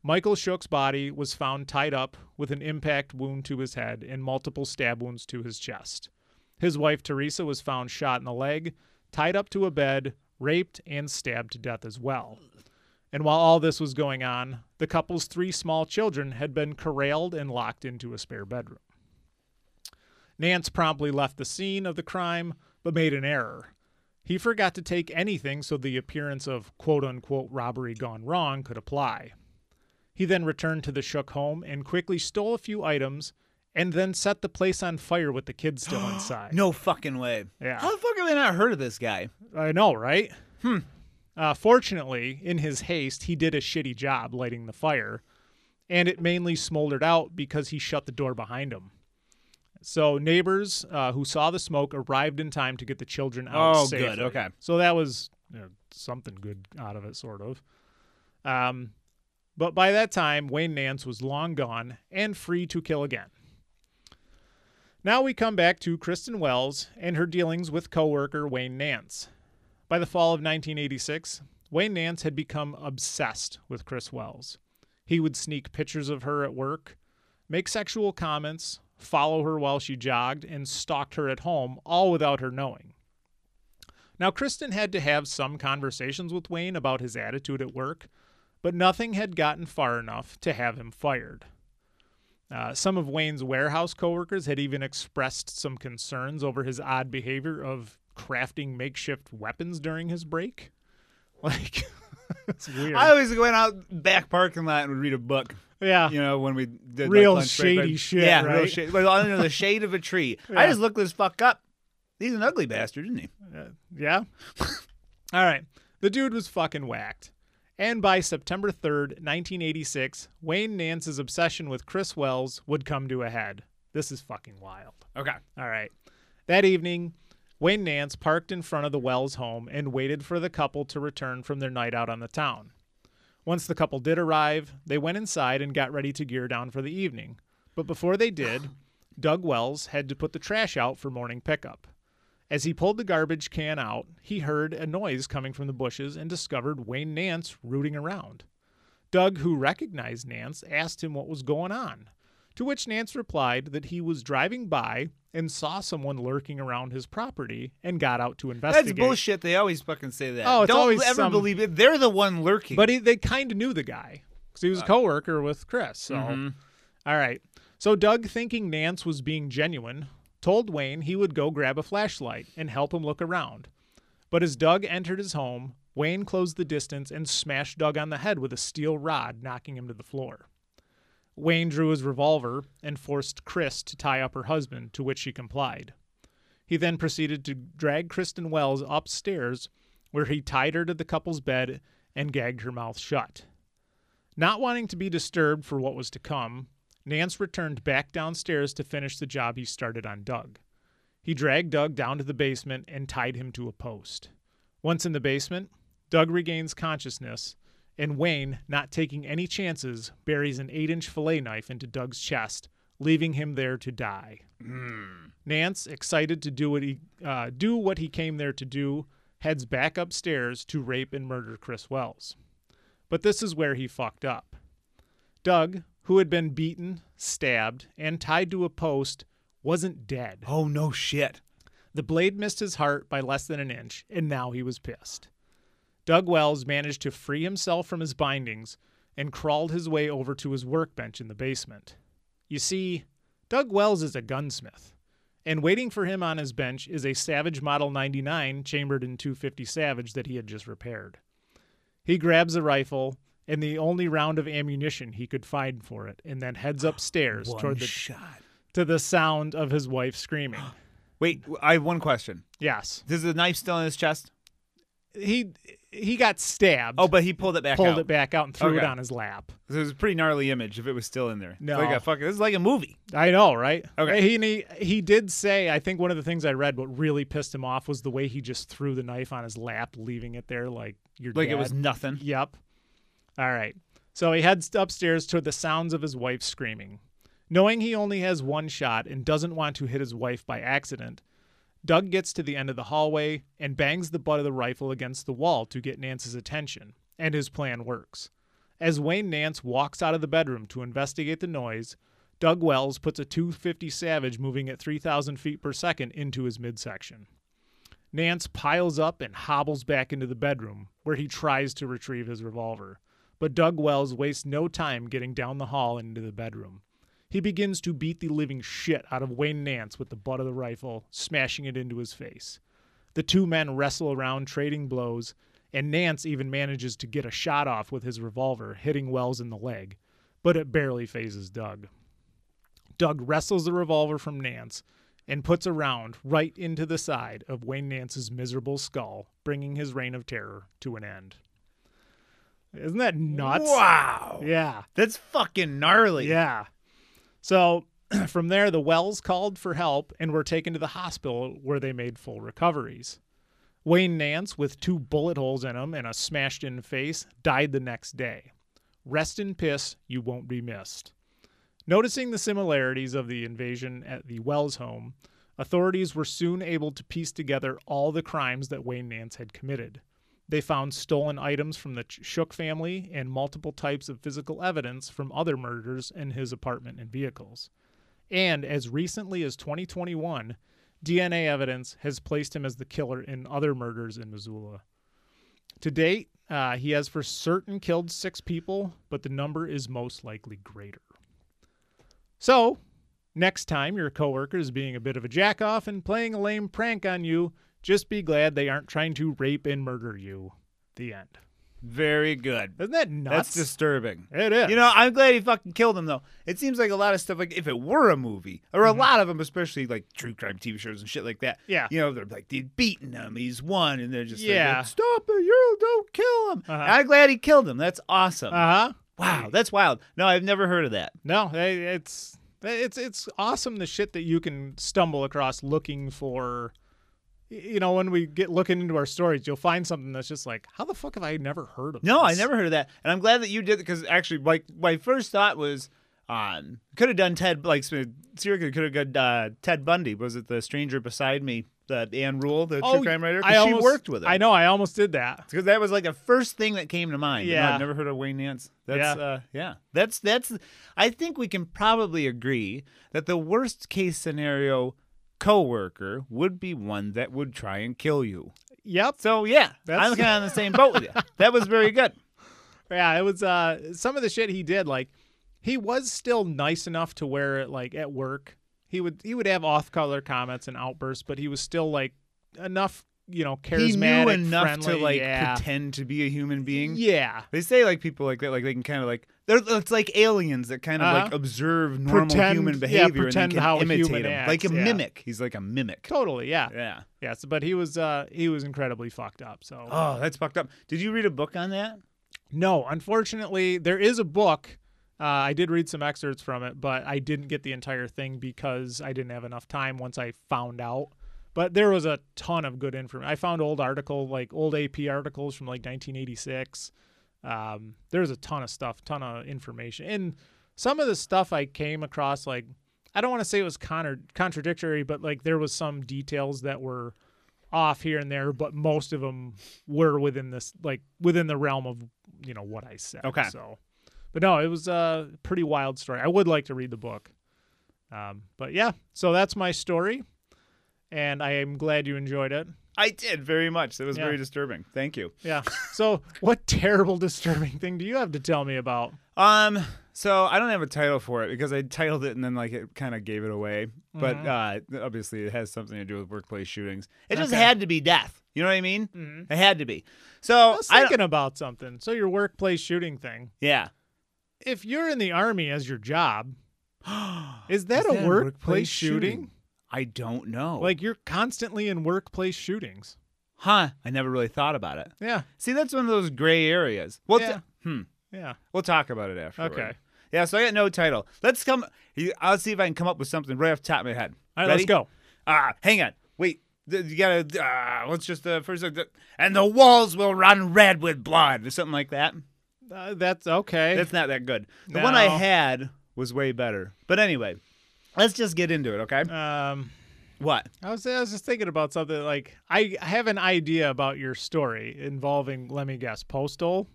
[SPEAKER 1] Michael Shook's body was found tied up with an impact wound to his head and multiple stab wounds to his chest. His wife Teresa was found shot in the leg, tied up to a bed, raped, and stabbed to death as well. And while all this was going on, the couple's three small children had been corralled and locked into a spare bedroom. Nance promptly left the scene of the crime, but made an error. He forgot to take anything so the appearance of quote unquote robbery gone wrong could apply. He then returned to the Shook home and quickly stole a few items and then set the place on fire with the kids still inside.
[SPEAKER 2] No fucking way.
[SPEAKER 1] Yeah.
[SPEAKER 2] How the fuck have they not heard of this guy?
[SPEAKER 1] I know, right? Hmm. Uh, fortunately, in his haste, he did a shitty job lighting the fire, and it mainly smoldered out because he shut the door behind him. So neighbors uh, who saw the smoke arrived in time to get the children out
[SPEAKER 2] Oh,
[SPEAKER 1] safely.
[SPEAKER 2] good. Okay.
[SPEAKER 1] So that was you know, something good out of it, sort of. Um, but by that time, Wayne Nance was long gone and free to kill again. Now we come back to Kristen Wells and her dealings with coworker Wayne Nance. By the fall of 1986, Wayne Nance had become obsessed with Chris Wells. He would sneak pictures of her at work, make sexual comments, follow her while she jogged, and stalked her at home, all without her knowing. Now, Kristen had to have some conversations with Wayne about his attitude at work, but nothing had gotten far enough to have him fired. Uh, some of Wayne's warehouse coworkers had even expressed some concerns over his odd behavior of crafting makeshift weapons during his break. Like, it's weird.
[SPEAKER 2] I always went out back parking lot and would read a book.
[SPEAKER 1] yeah.
[SPEAKER 2] You know, when we did like,
[SPEAKER 1] Real
[SPEAKER 2] lunch break,
[SPEAKER 1] shady
[SPEAKER 2] but-
[SPEAKER 1] shit,
[SPEAKER 2] Yeah, real shady. But under the shade of a tree. I just looked this fuck up. He's an ugly bastard, isn't he?
[SPEAKER 1] Uh, yeah. All right. The dude was fucking whacked. And by September 3rd, 1986, Wayne Nance's obsession with Chris Wells would come to a head. This is fucking wild.
[SPEAKER 2] Okay.
[SPEAKER 1] All right. That evening, Wayne Nance parked in front of the Wells home and waited for the couple to return from their night out on the town. Once the couple did arrive, they went inside and got ready to gear down for the evening. But before they did, Doug Wells had to put the trash out for morning pickup. As he pulled the garbage can out, he heard a noise coming from the bushes and discovered Wayne Nance rooting around. Doug, who recognized Nance, asked him what was going on, to which Nance replied that he was driving by and saw someone lurking around his property and got out to investigate.
[SPEAKER 2] That's bullshit. They always fucking say that.
[SPEAKER 1] Oh, it's
[SPEAKER 2] Don't
[SPEAKER 1] always
[SPEAKER 2] ever
[SPEAKER 1] some-
[SPEAKER 2] believe it. They're the one lurking.
[SPEAKER 1] But he, they kind of knew the guy because he was a coworker with Chris. So,
[SPEAKER 2] Mhm.
[SPEAKER 1] all right. So Doug, thinking Nance was being genuine, told Wayne he would go grab a flashlight and help him look around. But as Doug entered his home, Wayne closed the distance and smashed Doug on the head with a steel rod, knocking him to the floor. Wayne drew his revolver and forced Chris to tie up her husband, to which she complied. He then proceeded to drag Kristen Wells upstairs, where he tied her to the couple's bed and gagged her mouth shut. Not wanting to be disturbed for what was to come, Nance returned back downstairs to finish the job he started on Doug. He dragged Doug down to the basement and tied him to a post. Once in the basement, Doug regains consciousness, and Wayne, not taking any chances, buries an 8 inch fillet knife into Doug's chest, leaving him there to die. Nance, excited to do what he uh, do what he came there to do, heads back upstairs to rape and murder Chris Wells. But this is where he fucked up. Doug, who had been beaten, stabbed, and tied to a post, wasn't dead.
[SPEAKER 2] oh no shit.
[SPEAKER 1] The blade missed his heart by less than an inch, and now he was pissed. Doug Wells managed to free himself from his bindings and crawled his way over to his workbench in the basement. You see, Doug Wells is a gunsmith, and waiting for him on his bench is a Savage Model 99 chambered in 250 Savage that he had just repaired. He grabs a rifle and the only round of ammunition he could find for it, and then heads upstairs
[SPEAKER 2] One
[SPEAKER 1] toward the
[SPEAKER 2] shot.
[SPEAKER 1] to the sound of his wife screaming.
[SPEAKER 2] Wait, I have one question.
[SPEAKER 1] Yes.
[SPEAKER 2] Is the knife still in his chest?
[SPEAKER 1] he he got stabbed.
[SPEAKER 2] Oh, but he pulled it back
[SPEAKER 1] pulled
[SPEAKER 2] out.
[SPEAKER 1] it back out and threw it
[SPEAKER 2] Okay.
[SPEAKER 1] on his lap.
[SPEAKER 2] It was a pretty gnarly image if it was still in there. It's
[SPEAKER 1] No.
[SPEAKER 2] like a fucking. This is like a movie.
[SPEAKER 1] I know, right?
[SPEAKER 2] Okay.
[SPEAKER 1] He, and he he did say. I think one of the things I read, what really pissed him off was the way he just threw the knife on his lap, leaving it there like your
[SPEAKER 2] Like it was nothing.
[SPEAKER 1] Yep. All right. So he heads upstairs to the sounds of his wife screaming. Knowing he only has one shot and doesn't want to hit his wife by accident, Doug gets to the end of the hallway and bangs the butt of the rifle against the wall to get Nance's attention, and his plan works. As Wayne Nance walks out of the bedroom to investigate the noise, Doug Wells puts a 250 Savage moving at 3,000 feet per second into his midsection. Nance piles up and hobbles back into the bedroom, where he tries to retrieve his revolver. But Doug Wells wastes no time getting down the hall and into the bedroom. He begins to beat the living shit out of Wayne Nance with the butt of the rifle, smashing it into his face. The two men wrestle around, trading blows, and Nance even manages to get a shot off with his revolver, hitting Wells in the leg, but it barely phases Doug. Doug wrestles the revolver from Nance and puts a round right into the side of Wayne Nance's miserable skull, bringing his reign of terror to an end. Isn't that nuts?
[SPEAKER 2] Wow.
[SPEAKER 1] Yeah.
[SPEAKER 2] That's fucking gnarly.
[SPEAKER 1] Yeah. So from there, the Wells called for help and were taken to the hospital where they made full recoveries. Wayne Nance, with two bullet holes in him and a smashed in face, died the next day. Rest in piss, you won't be missed. Noticing the similarities of the invasion at the Wells home, authorities were soon able to piece together all the crimes that Wayne Nance had committed. They found stolen items from the Shook family and multiple types of physical evidence from other murders in his apartment and vehicles. And as recently as 2021, DNA evidence has placed him as the killer in other murders in Missoula. To date, uh, he has for certain killed six people, but the number is most likely greater. So, next time your coworker is being a bit of a jackoff and playing a lame prank on you, just be glad they aren't trying to rape and murder you. The end.
[SPEAKER 2] Very good.
[SPEAKER 1] Isn't that nuts?
[SPEAKER 2] That's disturbing.
[SPEAKER 1] it is.
[SPEAKER 2] You know, I'm glad he fucking killed him though. It seems like a lot of stuff like if it were a movie, or a lot of them, especially like true crime TV shows and shit like that.
[SPEAKER 1] Mm-hmm. Yeah.
[SPEAKER 2] You know, they're like they're beating him. He's won, and they're just
[SPEAKER 1] Yeah.
[SPEAKER 2] like, stop it, you don't kill him.
[SPEAKER 1] Uh-huh.
[SPEAKER 2] I'm glad he killed him. That's awesome.
[SPEAKER 1] uh huh.
[SPEAKER 2] wow, that's wild. No, I've never heard of that.
[SPEAKER 1] No, it's it's it's awesome the shit that you can stumble across looking for. You know, when we get looking into our stories, you'll find something that's just like, how the fuck have I never heard of?
[SPEAKER 2] No, I never heard of that, and I'm glad that you did because actually, like my first thought was, um, could have done Ted like serial could have done uh, Ted Bundy. Was it the stranger beside me? That Ann Rule, the true crime writer,
[SPEAKER 1] Oh, I
[SPEAKER 2] she
[SPEAKER 1] almost-
[SPEAKER 2] worked with him.
[SPEAKER 1] I know. I almost did that.
[SPEAKER 2] because that was like the first thing that came to mind. No,
[SPEAKER 1] Yeah.
[SPEAKER 2] I've never heard of Wayne Nance. That's
[SPEAKER 1] Yeah.
[SPEAKER 2] yeah. Uh, yeah, that's that's. I think we can probably agree that the worst case scenario coworker would be one that would try and kill you.
[SPEAKER 1] Yep.
[SPEAKER 2] So yeah,
[SPEAKER 1] That's-
[SPEAKER 2] I'm kind of on the same boat with you. That was very good.
[SPEAKER 1] Yeah, it was uh some of the shit he did like he was still nice enough to where like at work he would he would have off color comments and outbursts, but he was still like enough, you know, charismatic,
[SPEAKER 2] he knew enough
[SPEAKER 1] friendly,
[SPEAKER 2] to like
[SPEAKER 1] yeah.
[SPEAKER 2] pretend to be a human being.
[SPEAKER 1] Yeah.
[SPEAKER 2] They say like people like that, like they can kind of like they're it's like aliens that kind of like
[SPEAKER 1] Uh-huh.
[SPEAKER 2] observe normal
[SPEAKER 1] Pretend-
[SPEAKER 2] human
[SPEAKER 1] yeah,
[SPEAKER 2] behavior
[SPEAKER 1] pretend
[SPEAKER 2] and can
[SPEAKER 1] how
[SPEAKER 2] imitate
[SPEAKER 1] human
[SPEAKER 2] him,
[SPEAKER 1] acts,
[SPEAKER 2] like a
[SPEAKER 1] yeah.
[SPEAKER 2] mimic. He's like a mimic.
[SPEAKER 1] Totally, yeah.
[SPEAKER 2] Yeah.
[SPEAKER 1] Yes, but he was uh he was incredibly fucked up. So
[SPEAKER 2] Oh, that's fucked up. Did you read a book on that?
[SPEAKER 1] no, unfortunately, there is a book. Uh, I did read some excerpts from it, but I didn't get the entire thing because I didn't have enough time once I found out. But there was a ton of good information. I found old article like old AP articles from like 1986. Um, there's a ton of stuff, ton of information, and some of the stuff I came across like I don't want to say it was contra- contradictory, but like there was some details that were off here and there, but most of them were within this like within the realm of you know what I said.
[SPEAKER 2] Okay.
[SPEAKER 1] So, but no, it was a pretty wild story. I would like to read the book. Um, but yeah, so that's my story, and I am glad you enjoyed it.
[SPEAKER 2] I did very much. That was
[SPEAKER 1] Yeah.
[SPEAKER 2] very disturbing. Thank you.
[SPEAKER 1] Yeah. So, what terrible, disturbing thing do you have to tell me about?
[SPEAKER 2] Um, so I don't have a title for it because I titled it and then like it kind of gave it away. But uh, obviously it has something to do with workplace shootings. It just had to be death. You know what I mean?
[SPEAKER 1] Mhm.
[SPEAKER 2] It had to be. So
[SPEAKER 1] I was
[SPEAKER 2] I
[SPEAKER 1] thinking about something. So, your workplace shooting thing.
[SPEAKER 2] yeah.
[SPEAKER 1] If you're in the army as your job, is that,
[SPEAKER 2] Is
[SPEAKER 1] a workplace, shooting?
[SPEAKER 2] I don't know.
[SPEAKER 1] Like you're constantly in workplace shootings.
[SPEAKER 2] Huh. I never really thought about it.
[SPEAKER 1] Yeah.
[SPEAKER 2] See, that's one of those gray areas. Well,
[SPEAKER 1] Yeah.
[SPEAKER 2] hmm.
[SPEAKER 1] Yeah.
[SPEAKER 2] We'll talk about it after.
[SPEAKER 1] Okay.
[SPEAKER 2] Yeah, so I got no title. Let's come. I'll see if I can come up with something right off the top of my head.
[SPEAKER 1] All right,
[SPEAKER 2] Ready?
[SPEAKER 1] let's go.
[SPEAKER 2] Ah, hang on. Wait. You gotta. Uh, let's just uh, first. Uh, and the walls will run red with blood, or something like that.
[SPEAKER 1] Uh, that's okay.
[SPEAKER 2] That's not that good. The one I had was way better. But anyway, let's just get into it, okay?
[SPEAKER 1] um,
[SPEAKER 2] What?
[SPEAKER 1] I was I was just thinking about something like I have an idea about your story involving let me guess postal.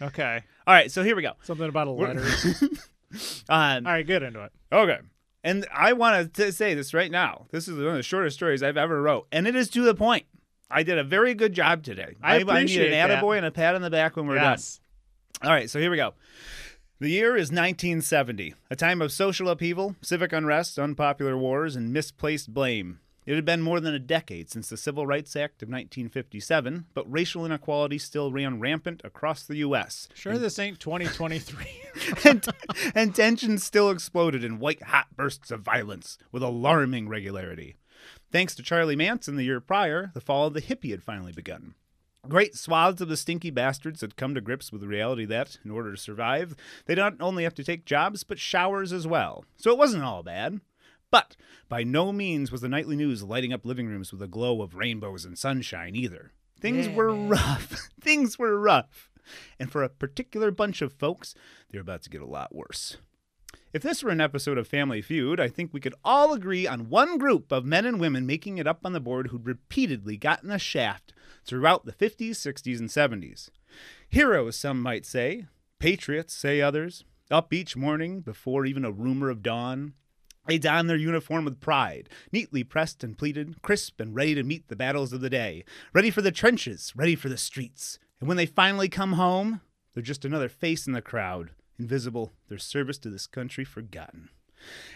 [SPEAKER 1] Okay,
[SPEAKER 2] All right, so here we go.
[SPEAKER 1] something about a letter.
[SPEAKER 2] Um,
[SPEAKER 1] All right, get into it.
[SPEAKER 2] Okay. And I want to say this right now. This is one of the shortest stories I've ever wrote, and it is to the point. I did a very good job today.
[SPEAKER 1] I
[SPEAKER 2] need
[SPEAKER 1] appreciate
[SPEAKER 2] an
[SPEAKER 1] that.
[SPEAKER 2] attaboy and a pat on the back when we're
[SPEAKER 1] yes.
[SPEAKER 2] done. All right, so here we go. The year is 1970, a time of social upheaval, civic unrest, unpopular wars, and misplaced blame. It had been more than a decade since the Civil Rights Act of 1957, but racial inequality still ran rampant across the U.S.
[SPEAKER 1] Sure, this ain't 2023.
[SPEAKER 2] and, and tensions still exploded in white hot bursts of violence with alarming regularity. Thanks to Charlie Manson the year prior, the fall of the hippie had finally begun. Great swaths of the stinky bastards had come to grips with the reality that, in order to survive, they not only have to take jobs, but showers as well. So it wasn't all bad. But by no means was the nightly news lighting up living rooms with a glow of rainbows and sunshine either. Things
[SPEAKER 1] Yeah,
[SPEAKER 2] were
[SPEAKER 1] man.
[SPEAKER 2] rough. Things were rough. And for a particular bunch of folks, they're about to get a lot worse. If this were an episode of Family Feud, I think we could all agree on one group of men and women making it up on the board who'd repeatedly gotten the shaft throughout the 50s, 60s, and 70s. Heroes, some might say. Patriots, say others. Up each morning before even a rumor of dawn. They don their uniform with pride, neatly pressed and pleated, crisp and ready to meet the battles of the day, ready for the trenches, ready for the streets. And when they finally come home, they're just another face in the crowd, invisible, their service to this country forgotten.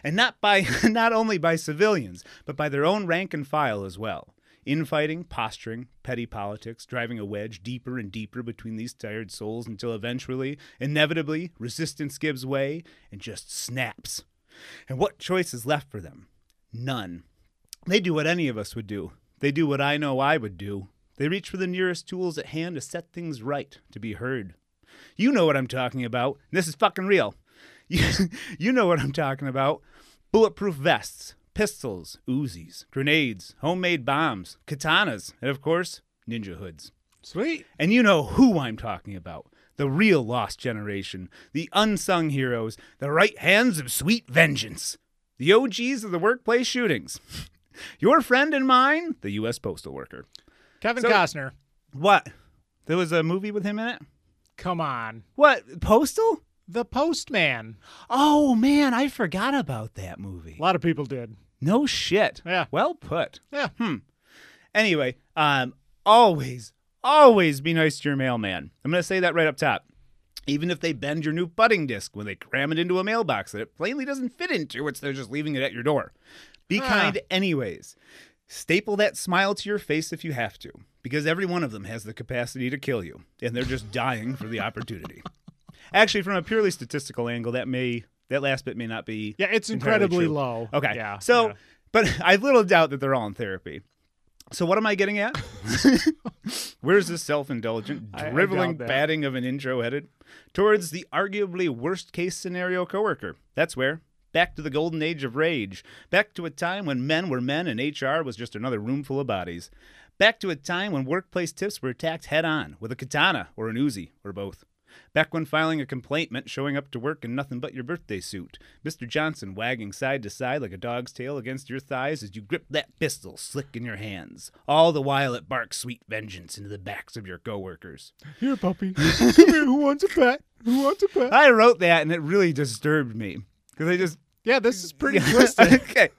[SPEAKER 2] And not by not only by civilians, but by their own rank and file as well. Infighting, posturing, petty politics, driving a wedge deeper and deeper between these tired souls until eventually, inevitably, resistance gives way and just snaps. And what choice is left for them? None. They do what any of us would do. They do what I know I would do. They reach for the nearest tools at hand to set things right, to be heard. You know what I'm talking about. This is fucking real. You, you know what I'm talking about. Bulletproof vests, pistols, Uzis, grenades, homemade bombs, katanas, and of course, ninja hoods.
[SPEAKER 1] Sweet.
[SPEAKER 2] And you know who I'm talking about. The real lost generation, the unsung heroes, the right hands of sweet vengeance, the OGs of the workplace shootings. Your friend and mine, the U.S. Postal Worker.
[SPEAKER 1] Kevin
[SPEAKER 2] So-
[SPEAKER 1] Costner.
[SPEAKER 2] What? There was a movie with him in it?
[SPEAKER 1] Come on.
[SPEAKER 2] What? Postal?
[SPEAKER 1] The Postman.
[SPEAKER 2] Oh, man, I forgot about that movie.
[SPEAKER 1] A lot of people did.
[SPEAKER 2] No shit.
[SPEAKER 1] Yeah.
[SPEAKER 2] Well put.
[SPEAKER 1] Yeah. Hmm.
[SPEAKER 2] Anyway, um, always, always be nice to your mailman. I'm going to say that right up top. Even if they bend your new budding disc when they cram it into a mailbox that it plainly doesn't fit into, it's they're just leaving it at your door. Be
[SPEAKER 1] Ah.
[SPEAKER 2] kind anyways. Staple that smile to your face if you have to, because every one of them has the capacity to kill you, and they're just dying for the opportunity. Actually, from a purely statistical angle, that may that last bit may not be
[SPEAKER 1] Yeah, it's incredibly
[SPEAKER 2] true.
[SPEAKER 1] low.
[SPEAKER 2] Okay.
[SPEAKER 1] Yeah.
[SPEAKER 2] So,
[SPEAKER 1] yeah.
[SPEAKER 2] but I have little doubt that they're all in therapy. So what am I getting at? Where's this self-indulgent, driveling batting of an intro headed? Towards the arguably worst-case scenario coworker. That's where. Back to the golden age of rage. Back to a time when men were men and HR was just another room full of bodies. Back to a time when workplace tips were attacked head on with a katana or an Uzi or both. Back when filing a complaint meant showing up to work in nothing but your birthday suit. Mr. Johnson wagging side to side like a dog's tail against your thighs as you grip that pistol slick in your hands. All the while it barks sweet vengeance into the backs of your coworkers.
[SPEAKER 1] Here, puppy. Come here. Who wants a pet? Who wants a pet?
[SPEAKER 2] I wrote that and it really disturbed me because I just
[SPEAKER 1] Yeah, this is pretty twisted.
[SPEAKER 2] okay.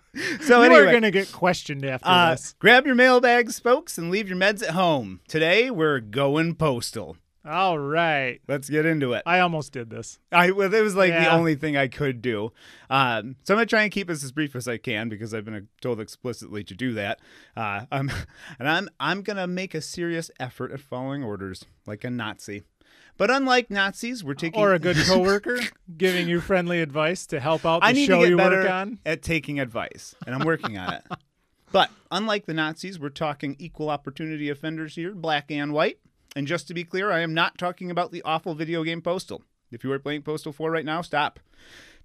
[SPEAKER 2] So
[SPEAKER 1] you
[SPEAKER 2] anyway,
[SPEAKER 1] are gonna get questioned after
[SPEAKER 2] uh,
[SPEAKER 1] this.
[SPEAKER 2] grab your mailbags, folks, and leave your meds at home. Today we're going postal.
[SPEAKER 1] All right.
[SPEAKER 2] Let's get into it.
[SPEAKER 1] I almost did this.
[SPEAKER 2] I well, it was like the only thing I could do. Um, so I'm gonna try and keep this as brief as I can because I've been uh, told explicitly to do that. Uh, um, and I'm I'm gonna make a serious effort at following orders like a Nazi. But unlike Nazis, we're taking
[SPEAKER 1] Or a good coworker giving you friendly advice to help out the
[SPEAKER 2] I need
[SPEAKER 1] show
[SPEAKER 2] to get
[SPEAKER 1] you
[SPEAKER 2] better
[SPEAKER 1] work on.
[SPEAKER 2] at taking advice, and I'm working on it. But unlike the Nazis, we're talking equal opportunity offenders here, black and white. And just to be clear, I am not talking about the awful video game Postal. If you are playing Postal 4 right now, stop.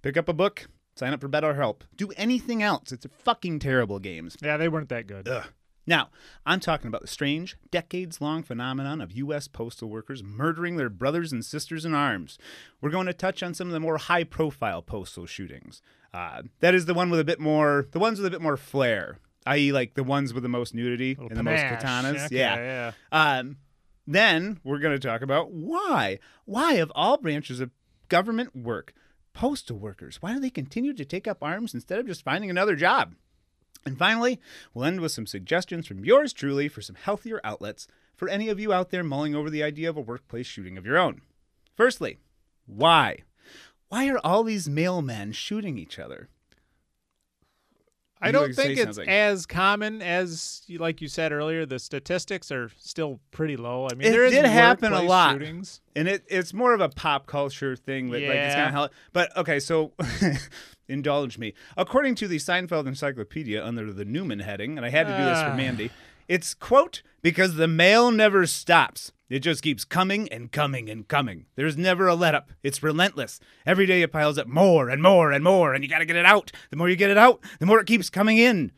[SPEAKER 2] Pick up a book, sign up for BetterHelp, do anything else. It's a fucking terrible games.
[SPEAKER 1] Yeah, they weren't that good.
[SPEAKER 2] Ugh. Now, I'm talking about the strange, decades long phenomenon of U.S. postal workers murdering their brothers and sisters in arms. We're going to touch on some of the more high profile postal shootings. Uh, that is the one with a bit more, the ones with a bit more flair, i.e., like the ones with the most nudity and the most katanas.
[SPEAKER 1] Okay,
[SPEAKER 2] yeah.
[SPEAKER 1] yeah.
[SPEAKER 2] Um, then we're going to talk about why. Why, of all branches of government work, postal workers, why do they continue to take up arms instead of just finding another job? And finally, we'll end with some suggestions from yours truly for some healthier outlets for any of you out there mulling over the idea of a workplace shooting of your own. Firstly, why? Why are all these mailmen shooting each other?
[SPEAKER 1] I don't
[SPEAKER 2] like to say
[SPEAKER 1] think it's
[SPEAKER 2] something.
[SPEAKER 1] as common as, like you said earlier. The statistics are still pretty low. I mean,
[SPEAKER 2] It
[SPEAKER 1] there is
[SPEAKER 2] did happen a lot.
[SPEAKER 1] Shootings.
[SPEAKER 2] and it, it's more of a pop culture thing that like it's
[SPEAKER 1] Yeah.
[SPEAKER 2] kind of how but okay so indulge me according to the seinfeld encyclopedia under the newman heading and i had to do this for
[SPEAKER 1] Ah.
[SPEAKER 2] mandy it's quote because the mail never stops it just keeps coming and coming and coming there's never a let up it's relentless every day it piles up more and more and more and you got to get it out the more you get it out the more it keeps coming in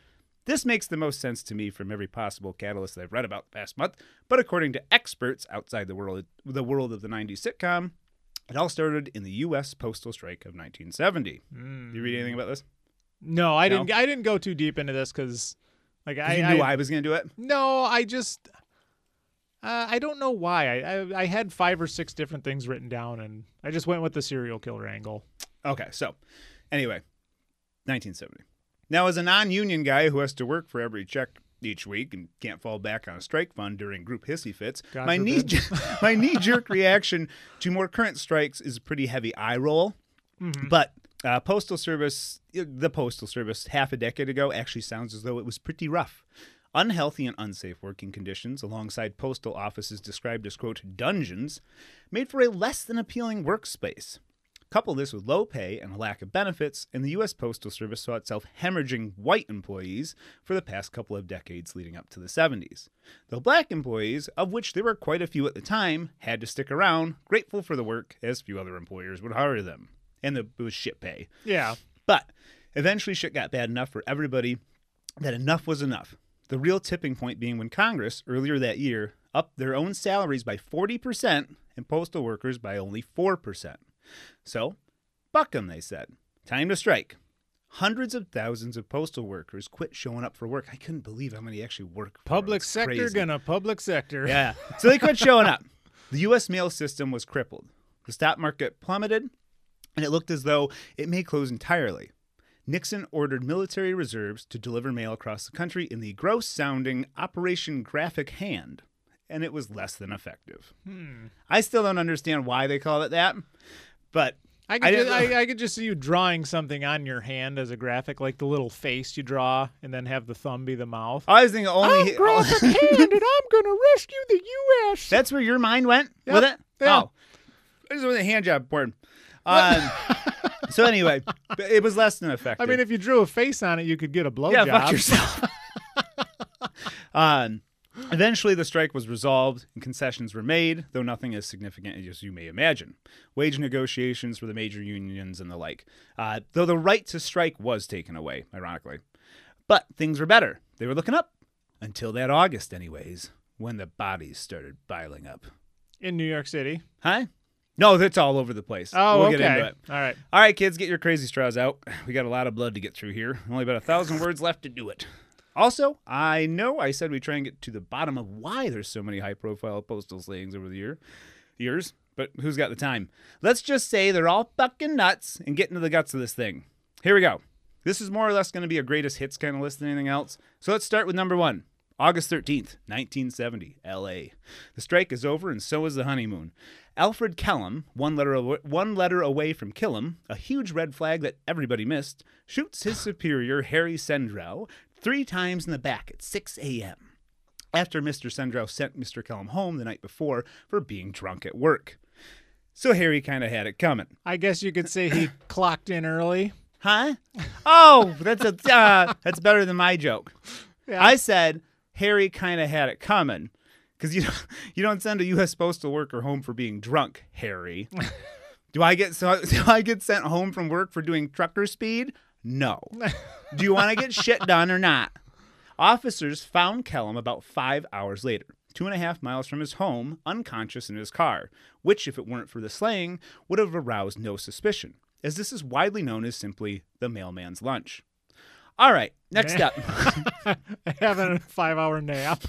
[SPEAKER 2] this makes the most sense to me from every possible catalyst that I've read about the past month, but according to experts outside the world the world of the 90s sitcom, it all started in the US postal strike of 1970. You read anything about this?
[SPEAKER 1] No, I
[SPEAKER 2] No?
[SPEAKER 1] didn't. I didn't go too deep into this because, like, I,
[SPEAKER 2] you knew
[SPEAKER 1] I
[SPEAKER 2] I was going to do it.
[SPEAKER 1] no, I just. Uh, I don't know why. I, I I had five or six different things written down, and I just went with the serial killer angle.
[SPEAKER 2] Okay, so anyway, 1970. Now, as a non-union guy who has to work for every check each week and can't fall back on a strike fund during group hissy fits,
[SPEAKER 1] God
[SPEAKER 2] my knee my knee-jerk reaction to more current strikes is a pretty heavy eye roll. But uh, postal service, the postal service, half a decade ago, actually sounds as though it was pretty rough. Unhealthy and unsafe working conditions, alongside postal offices described as quote dungeons, made for a less than appealing workspace. Couple this with low pay and a lack of benefits, and the U.S. Postal Service saw itself hemorrhaging white employees for the past couple of decades leading up to the 70s. Though black employees, of which there were quite a few at the time, had to stick around, grateful for the work, as few other employers would hire them. And the, it was shit pay.
[SPEAKER 1] Yeah,
[SPEAKER 2] But eventually shit got bad enough for everybody that enough was enough. The real tipping point being when Congress, earlier that year, upped their own salaries by 40% and postal workers by only 4%. So, buck 'em, they said. Time to strike. Hundreds of thousands of postal workers quit showing up for work. I couldn't believe how many actually work.
[SPEAKER 1] public sector
[SPEAKER 2] crazy.
[SPEAKER 1] gonna public sector.
[SPEAKER 2] Yeah. So they quit showing up. The U.S. mail system was crippled. The stock market plummeted, and it looked as though it may close entirely. Nixon ordered military reserves to deliver mail across the country in the gross sounding Operation Graphic Hand, and it was less than effective. I still don't understand why they call it that, but
[SPEAKER 1] I
[SPEAKER 2] I
[SPEAKER 1] could,
[SPEAKER 2] didn't
[SPEAKER 1] just. I, I could just see you drawing something on your hand as a graphic, like the little face you draw, and then have the thumb be the mouth.
[SPEAKER 2] I was thinking only.
[SPEAKER 1] I'm graphic hand, and I'm gonna rescue the U.S.
[SPEAKER 2] That's where your mind went
[SPEAKER 1] Yep.
[SPEAKER 2] with it?
[SPEAKER 1] Yeah.
[SPEAKER 2] Oh. This is with a hand job porn. Um, so anyway, it was less than effective.
[SPEAKER 1] I mean, if you drew a face on it, you could get a blowjob.
[SPEAKER 2] yeah, fuck yourself. um, eventually, the strike was resolved and concessions were made, though nothing as significant as you may imagine. Wage negotiations for the major unions and the like. Uh, though the right to strike was taken away, ironically. But things were better. They were looking up until that August, anyways, when the bodies started piling up.
[SPEAKER 1] in New York City.
[SPEAKER 2] Huh? No, that's all over the place.
[SPEAKER 1] Oh,
[SPEAKER 2] we'll
[SPEAKER 1] okay.
[SPEAKER 2] get into it.
[SPEAKER 1] All right.
[SPEAKER 2] All right, kids, get your crazy straws out. We got a lot of blood to get through here. Only about a thousand words left to do it. Also, I know I said we try and get to the bottom of why there's so many high-profile postal slayings over the year, years, but who's got the time? Let's just say they're all fucking nuts and get into the guts of this thing. Here we go. This is more or less going to be a greatest hits kind of list than anything else. So let's start with number one. August 13th, 1970, LA. The strike is over and so is the honeymoon. Alfred Kellum, one letter, aw- one letter away from Killam, a huge red flag that everybody missed, shoots his superior, Harry Sendrow, three times in the back at 6 a.m. After Mr. Sendrow sent Mr. Kellum home the night before for being drunk at work. So Harry kind of had it coming.
[SPEAKER 1] I guess you could say he clocked in early.
[SPEAKER 2] Huh? Oh, that's a uh, that's better than my joke.
[SPEAKER 1] Yeah.
[SPEAKER 2] I said Harry kind of had it coming because you don't, you don't send a U.S. postal worker home for being drunk, Harry. do I get so do I get sent home from work for doing trucker speed? No. do you want to get shit done or not? Officers found Kellum about five hours later, two and a half miles from his home, unconscious in his car, which, if it weren't for the slaying, would have aroused no suspicion, as this is widely known as simply the mailman's lunch. All right, next up.
[SPEAKER 1] Having a five hour nap.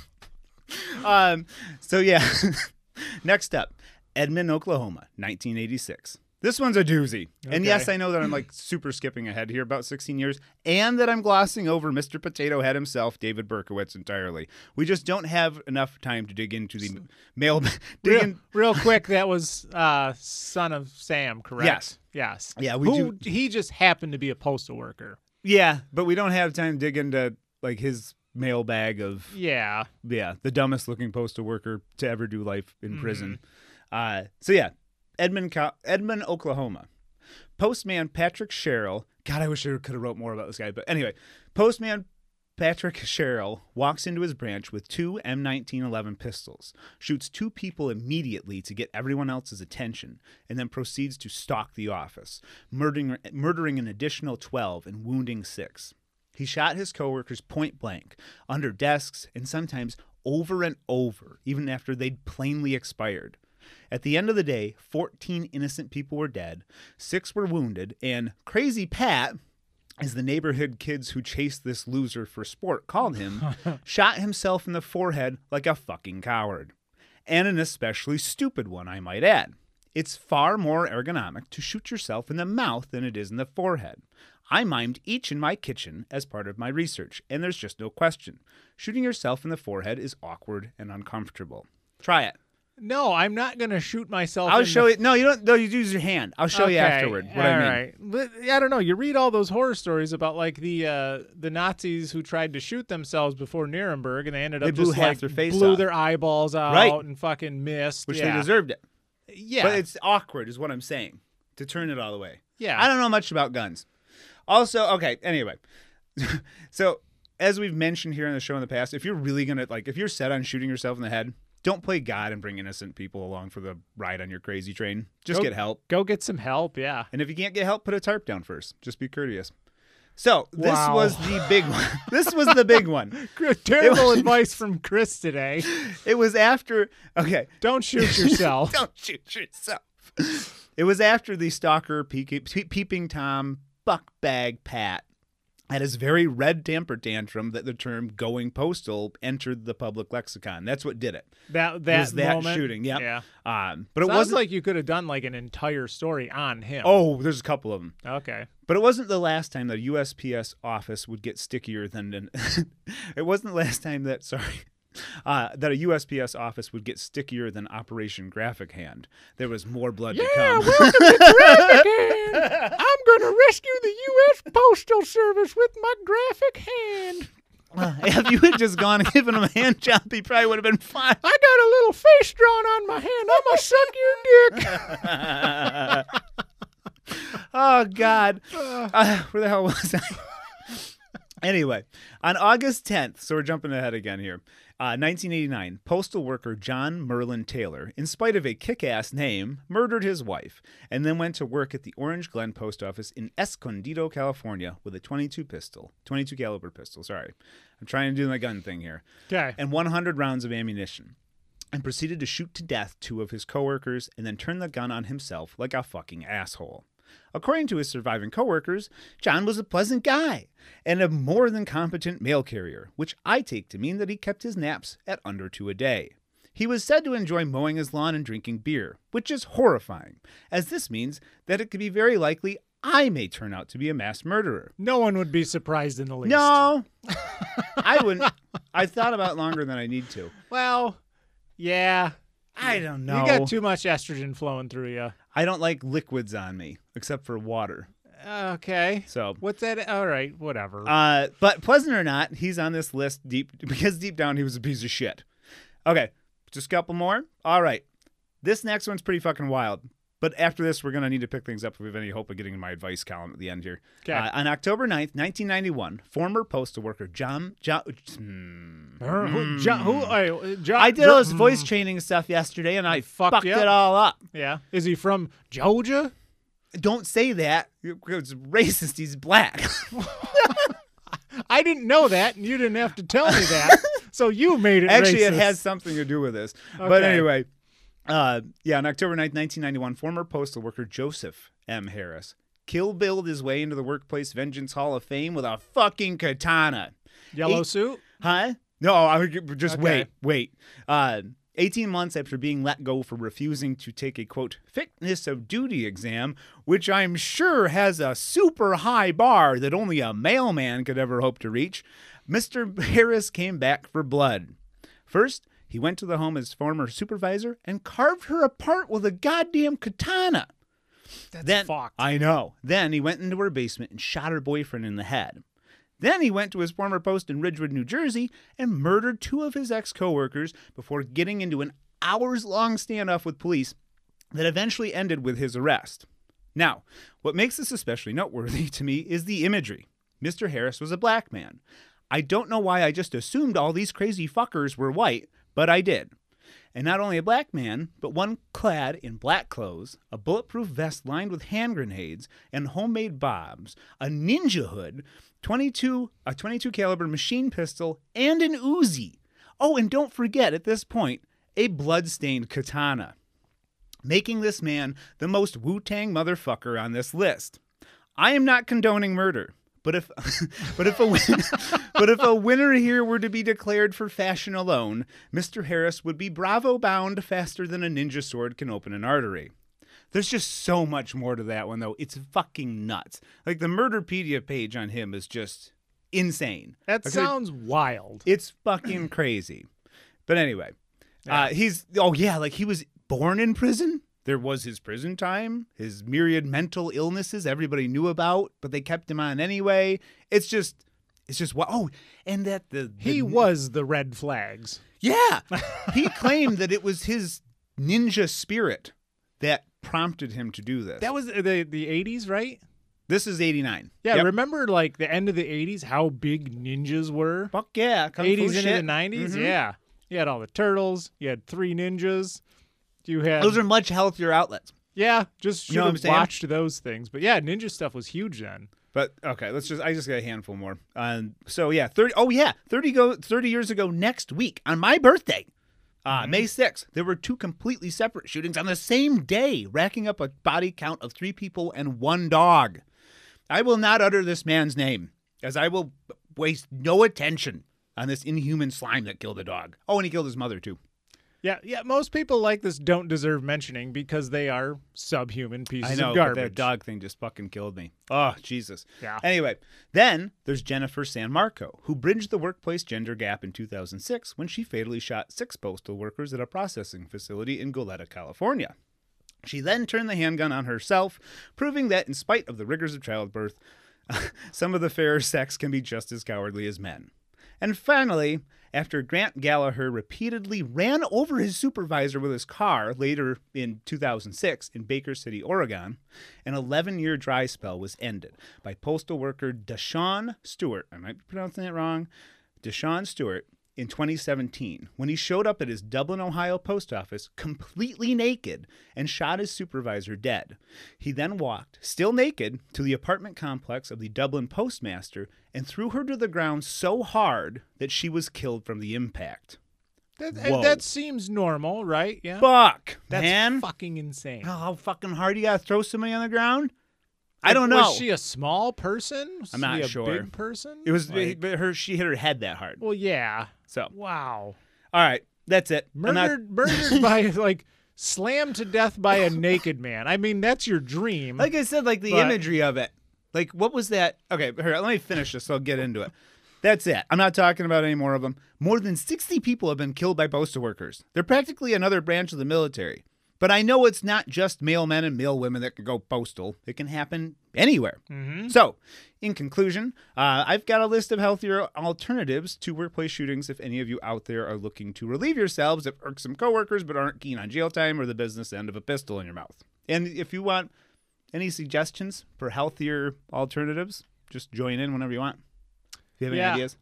[SPEAKER 2] um, so yeah, next up, Edmond, Oklahoma, 1986. This one's a doozy. And yes, I know that I'm like super skipping ahead here about 16 years, and that I'm glossing over Mr. Potato Head himself, David Berkowitz, entirely. We just don't have enough time to dig into the mail. dig
[SPEAKER 1] Real,
[SPEAKER 2] in,
[SPEAKER 1] real quick, that was uh, son of Sam, correct?
[SPEAKER 2] Yes.
[SPEAKER 1] Yes.
[SPEAKER 2] Yeah, we
[SPEAKER 1] Who he just happened to be a postal worker.
[SPEAKER 2] Yeah, but we don't have time to dig into like his mailbag of
[SPEAKER 1] Yeah.
[SPEAKER 2] yeah, the dumbest looking postal worker to ever do life in
[SPEAKER 1] Mm-hmm.
[SPEAKER 2] prison. Uh, so yeah, Edmond, Co- Edmond, Oklahoma. Postman Patrick Sherrill. God, I wish I could have wrote more about this guy. But anyway, Postman Patrick Sherrill walks into his branch with two M1911 pistols, shoots two people immediately to get everyone else's attention, and then proceeds to stalk the office, murdering, murdering an additional 12 and wounding six. He shot his coworkers point blank, under desks, and sometimes over and over, even after they'd plainly expired. At the end of the day, 14 innocent people were dead, six were wounded, and Crazy Pat, as the neighborhood kids who chased this loser for sport called him, shot himself in the forehead like a fucking coward. And an especially stupid one, I might add. It's far more ergonomic to shoot yourself in the mouth than it is in the forehead. I mimed each in my kitchen as part of my research, and there's just no question. Shooting yourself in the forehead is awkward and uncomfortable. Try it.
[SPEAKER 1] No, I'm not gonna shoot myself.
[SPEAKER 2] I'll show
[SPEAKER 1] the
[SPEAKER 2] you. No, you don't. No, you use your hand. I'll show you
[SPEAKER 1] Okay,
[SPEAKER 2] afterward what I mean.
[SPEAKER 1] right. But I don't know. You read all those horror stories about like the uh, the Nazis who tried to shoot themselves before Nuremberg, and they ended up
[SPEAKER 2] They blew
[SPEAKER 1] just
[SPEAKER 2] half
[SPEAKER 1] like
[SPEAKER 2] their face
[SPEAKER 1] blew
[SPEAKER 2] off.
[SPEAKER 1] their eyeballs out
[SPEAKER 2] Right.
[SPEAKER 1] and fucking missed.
[SPEAKER 2] Which
[SPEAKER 1] yeah.
[SPEAKER 2] they deserved it.
[SPEAKER 1] Yeah,
[SPEAKER 2] But it's awkward, is what I'm saying. To turn it all the way.
[SPEAKER 1] yeah.
[SPEAKER 2] I don't know much about guns. Also, okay, anyway. so, as we've mentioned here on the show in the past, if you're really going to, like, if you're set on shooting yourself in the head, don't play God and bring innocent people along for the ride on your crazy train. Just
[SPEAKER 1] Go-
[SPEAKER 2] get help.
[SPEAKER 1] Go get some help. Yeah.
[SPEAKER 2] And if you can't get help, put a tarp down first. Just be courteous. So, this
[SPEAKER 1] Wow.
[SPEAKER 2] was the big one. this was the big one.
[SPEAKER 1] Terrible advice from Chris today.
[SPEAKER 2] It was after, okay,
[SPEAKER 1] Don't shoot yourself.
[SPEAKER 2] Don't shoot yourself. It was after the stalker peeking, peeping Tom buck bag Pat had his very red temper tantrum that the term "going postal" entered the public lexicon. That's what did it.
[SPEAKER 1] That that
[SPEAKER 2] was that
[SPEAKER 1] moment.
[SPEAKER 2] shooting? Yep.
[SPEAKER 1] Yeah.
[SPEAKER 2] Um, but it wasn't
[SPEAKER 1] like you could have done like an entire story on him.
[SPEAKER 2] Oh, there's a couple of them.
[SPEAKER 1] Okay.
[SPEAKER 2] But it wasn't the last time that USPS office would get stickier than an. it wasn't the last time that sorry. Uh, that a USPS office would get stickier than Operation Graphic Hand. There was more blood to
[SPEAKER 1] Yeah,
[SPEAKER 2] come.
[SPEAKER 1] welcome to Graphic Hand. I'm gonna rescue the U.S. Postal Service with my graphic hand.
[SPEAKER 2] if you had just gone and given him a hand job, he probably would have been fine.
[SPEAKER 1] I got a little face drawn on my hand. I'm gonna suck your dick.
[SPEAKER 2] oh God, uh, where the hell was I? anyway, on August 10th, so we're jumping ahead again here. Uh, 1989, postal worker John Merlin Taylor, in spite of a kick-ass name, murdered his wife and then went to work at the Orange Glen Post Office in Escondido, California, with a 22 pistol, 22 caliber pistol. Sorry, I'm trying to do my gun thing here.
[SPEAKER 1] Okay.
[SPEAKER 2] and 100 rounds of ammunition, and proceeded to shoot to death two of his coworkers and then turn the gun on himself like a fucking asshole. According to his surviving coworkers, John was a pleasant guy and a more than competent mail carrier, which I take to mean that he kept his naps at under two a day. He was said to enjoy mowing his lawn and drinking beer, which is horrifying, as this means that it could be very likely I may turn out to be a mass murderer.
[SPEAKER 1] No one would be surprised in the least.
[SPEAKER 2] No, I wouldn't. I thought about longer than I need to.
[SPEAKER 1] Well, yeah.
[SPEAKER 2] I don't know.
[SPEAKER 1] You got too much estrogen flowing through you.
[SPEAKER 2] I don't like liquids on me except for water.
[SPEAKER 1] Okay.
[SPEAKER 2] So,
[SPEAKER 1] What's that? All right. Whatever.
[SPEAKER 2] uh, but pleasant or not, he's on this list deep because deep down he was a piece of shit. Okay, just a couple more. All right, this next one's pretty fucking wild. But after this, we're going to need to pick things up if we have any hope of getting my advice column at the end here.
[SPEAKER 1] 'Kay.
[SPEAKER 2] Uh, on October 9th, 1991, former postal worker John. John hmm.
[SPEAKER 1] Uh, who, Jo- who, uh, Jo-
[SPEAKER 2] I did all this voice training stuff yesterday and I
[SPEAKER 1] fucked
[SPEAKER 2] fucked it all up.
[SPEAKER 1] Yeah. Is he from Georgia?
[SPEAKER 2] Don't say that. It's racist. He's black.
[SPEAKER 1] I didn't know that, and you didn't have to tell me that. so you made it
[SPEAKER 2] Actually, it has something to do with this. But anyway, uh, yeah, on October 9th, 1991, former postal worker Joseph M. Harris kill billed his way into the Workplace Vengeance Hall of Fame with a fucking katana.
[SPEAKER 1] Yellow
[SPEAKER 2] Eight-
[SPEAKER 1] suit?
[SPEAKER 2] Huh? No, I would just
[SPEAKER 1] Okay.
[SPEAKER 2] wait, wait. Uh, 18 months after being let go for refusing to take a quote fitness of duty exam, which I'm sure has a super high bar that only a mailman could ever hope to reach, Mr. Harris came back for blood. First, he went to the home of his former supervisor and carved her apart with a goddamn katana.
[SPEAKER 1] That's
[SPEAKER 2] Then
[SPEAKER 1] fucked.
[SPEAKER 2] I know. Then he went into her basement and shot her boyfriend in the head. Then he went to his former post in Ridgewood, New Jersey, and murdered two of his ex coworkers before getting into an hours long standoff with police that eventually ended with his arrest. Now, what makes this especially noteworthy to me is the imagery. Mr. Harris was a black man. I don't know why I just assumed all these crazy fuckers were white, but I did. And not only a black man, but one clad in black clothes, a bulletproof vest lined with hand grenades and homemade bombs, a ninja hood, 22 a 22 caliber machine pistol, and an Uzi. Oh, and don't forget at this point, a blood-stained katana. Making this man the most Wu-Tang motherfucker on this list. I am not condoning murder, but if but if a win- but if a winner here were to be declared for fashion alone, Mr. Harris would be bravo bound faster than a ninja sword can open an artery. There's just so much more to that one though. It's fucking nuts. Like the Murderpedia page on him is just insane.
[SPEAKER 1] that
[SPEAKER 2] Like,
[SPEAKER 1] sounds wild.
[SPEAKER 2] it's fucking crazy. But anyway, uh, he's oh yeah, like he was born in prison. There was his prison time, his myriad mental illnesses everybody knew about, but they kept him on anyway. It's just, it's just what. Oh, and that the, the
[SPEAKER 1] He was the red flags.
[SPEAKER 2] yeah, he claimed that it was his ninja spirit that prompted him to do this.
[SPEAKER 1] That was the the 80s, right?
[SPEAKER 2] this is eighty nine.
[SPEAKER 1] Yeah,
[SPEAKER 2] Yep.
[SPEAKER 1] remember like the end of the 80s how big ninjas were?
[SPEAKER 2] fuck yeah,
[SPEAKER 1] 80s into the 90s?
[SPEAKER 2] Mhm.
[SPEAKER 1] Yeah. You had all the turtles, you had three ninjas. You had
[SPEAKER 2] Those are much healthier outlets.
[SPEAKER 1] Yeah, just should
[SPEAKER 2] You know
[SPEAKER 1] have watched those things. But yeah, ninja stuff was huge then.
[SPEAKER 2] But okay, let's just I just got a handful more. Um so yeah, 30 Oh yeah, 30 go 30 years ago next week on my birthday. Uh, May 6th, there were two completely separate shootings on the same day, racking up a body count of three people and one dog. I will not utter this man's name, as I will waste no attention on this inhuman slime that killed a dog. Oh, and he killed his mother, too.
[SPEAKER 1] Yeah, yeah. Most people like this don't deserve mentioning because they are subhuman pieces
[SPEAKER 2] I know,
[SPEAKER 1] of
[SPEAKER 2] but
[SPEAKER 1] garbage.
[SPEAKER 2] that dog thing just fucking killed me. Oh, Jesus.
[SPEAKER 1] Yeah.
[SPEAKER 2] Anyway, then there's Jennifer San Marco, who bridged the workplace gender gap in 2006 when she fatally shot six postal workers at a processing facility in Goleta, California. She then turned the handgun on herself, proving that in spite of the rigors of childbirth, some of the fairer sex can be just as cowardly as men. And finally, after Grant Gallagher repeatedly ran over his supervisor with his car later in 2006 in Baker City, Oregon, an 11 year dry spell was ended by postal worker Deshaun Stewart. I might be pronouncing it wrong. Deshaun Stewart in 2017 when he showed up at his Dublin, Ohio post office completely naked and shot his supervisor dead. He then walked, still naked, to the apartment complex of the Dublin postmaster and threw her to the ground so hard that she was killed from the impact.
[SPEAKER 1] that, that seems normal, right? Yeah.
[SPEAKER 2] Fuck,
[SPEAKER 1] That's
[SPEAKER 2] man.
[SPEAKER 1] fucking insane.
[SPEAKER 2] Oh, how fucking hard you gotta throw somebody on the ground? I don't know.
[SPEAKER 1] Was she a small person? Was
[SPEAKER 2] I'm not
[SPEAKER 1] she a
[SPEAKER 2] sure.
[SPEAKER 1] big person?
[SPEAKER 2] it was
[SPEAKER 1] Like-
[SPEAKER 2] but her. She hit her head that hard.
[SPEAKER 1] well, yeah.
[SPEAKER 2] So,
[SPEAKER 1] Wow.
[SPEAKER 2] all right, that's it. I'm not-
[SPEAKER 1] Murdered, murdered by like slammed to death by a naked man. I mean, that's your dream.
[SPEAKER 2] like I said, like the
[SPEAKER 1] But-
[SPEAKER 2] imagery of it. Like, what was that? Okay, here, let me finish this so I'll get into it. That's it. I'm not talking about any more of them. More than 60 people have been killed by postal workers. They're practically another branch of the military. But I know it's not just male men and male women that can go postal. It can happen anywhere.
[SPEAKER 1] Mm-hmm.
[SPEAKER 2] So, in conclusion, uh, I've got a list of healthier alternatives to workplace shootings if any of you out there are looking to relieve yourselves of irksome coworkers but aren't keen on jail time or the business end of a pistol in your mouth. And if you want any suggestions for healthier alternatives, just join in whenever you want. If you have any ideas.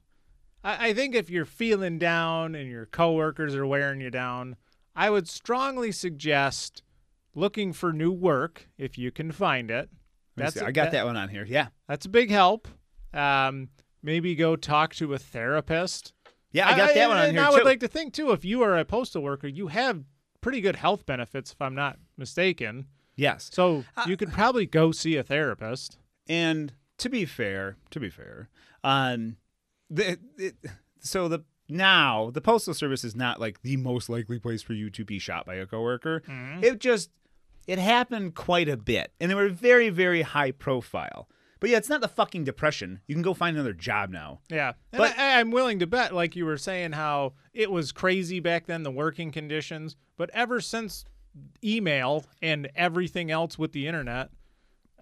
[SPEAKER 1] I, I think if you're feeling down and your coworkers are wearing you down, I would strongly suggest looking for new work if you can find it. That's
[SPEAKER 2] see. I got that one on here. Yeah.
[SPEAKER 1] That's a big help. Um, maybe go talk to a therapist.
[SPEAKER 2] Yeah, I got that one on
[SPEAKER 1] and
[SPEAKER 2] here
[SPEAKER 1] I would
[SPEAKER 2] too.
[SPEAKER 1] like to think too, if you are a postal worker, you have pretty good health benefits, if I'm not mistaken.
[SPEAKER 2] yes.
[SPEAKER 1] So
[SPEAKER 2] Uh,
[SPEAKER 1] you could probably go see a therapist.
[SPEAKER 2] And to be fair, to be fair, um, the it, so the now the postal service is not like the most likely place for you to be shot by a coworker.
[SPEAKER 1] Mhm.
[SPEAKER 2] It just it happened quite a bit, and they were very very high profile. But yeah, it's not the fucking depression. You can go find another job now.
[SPEAKER 1] Yeah, and
[SPEAKER 2] But-
[SPEAKER 1] I, I'm willing to bet, like you were saying, how it was crazy back then, the working conditions. But ever since email and everything else with the internet,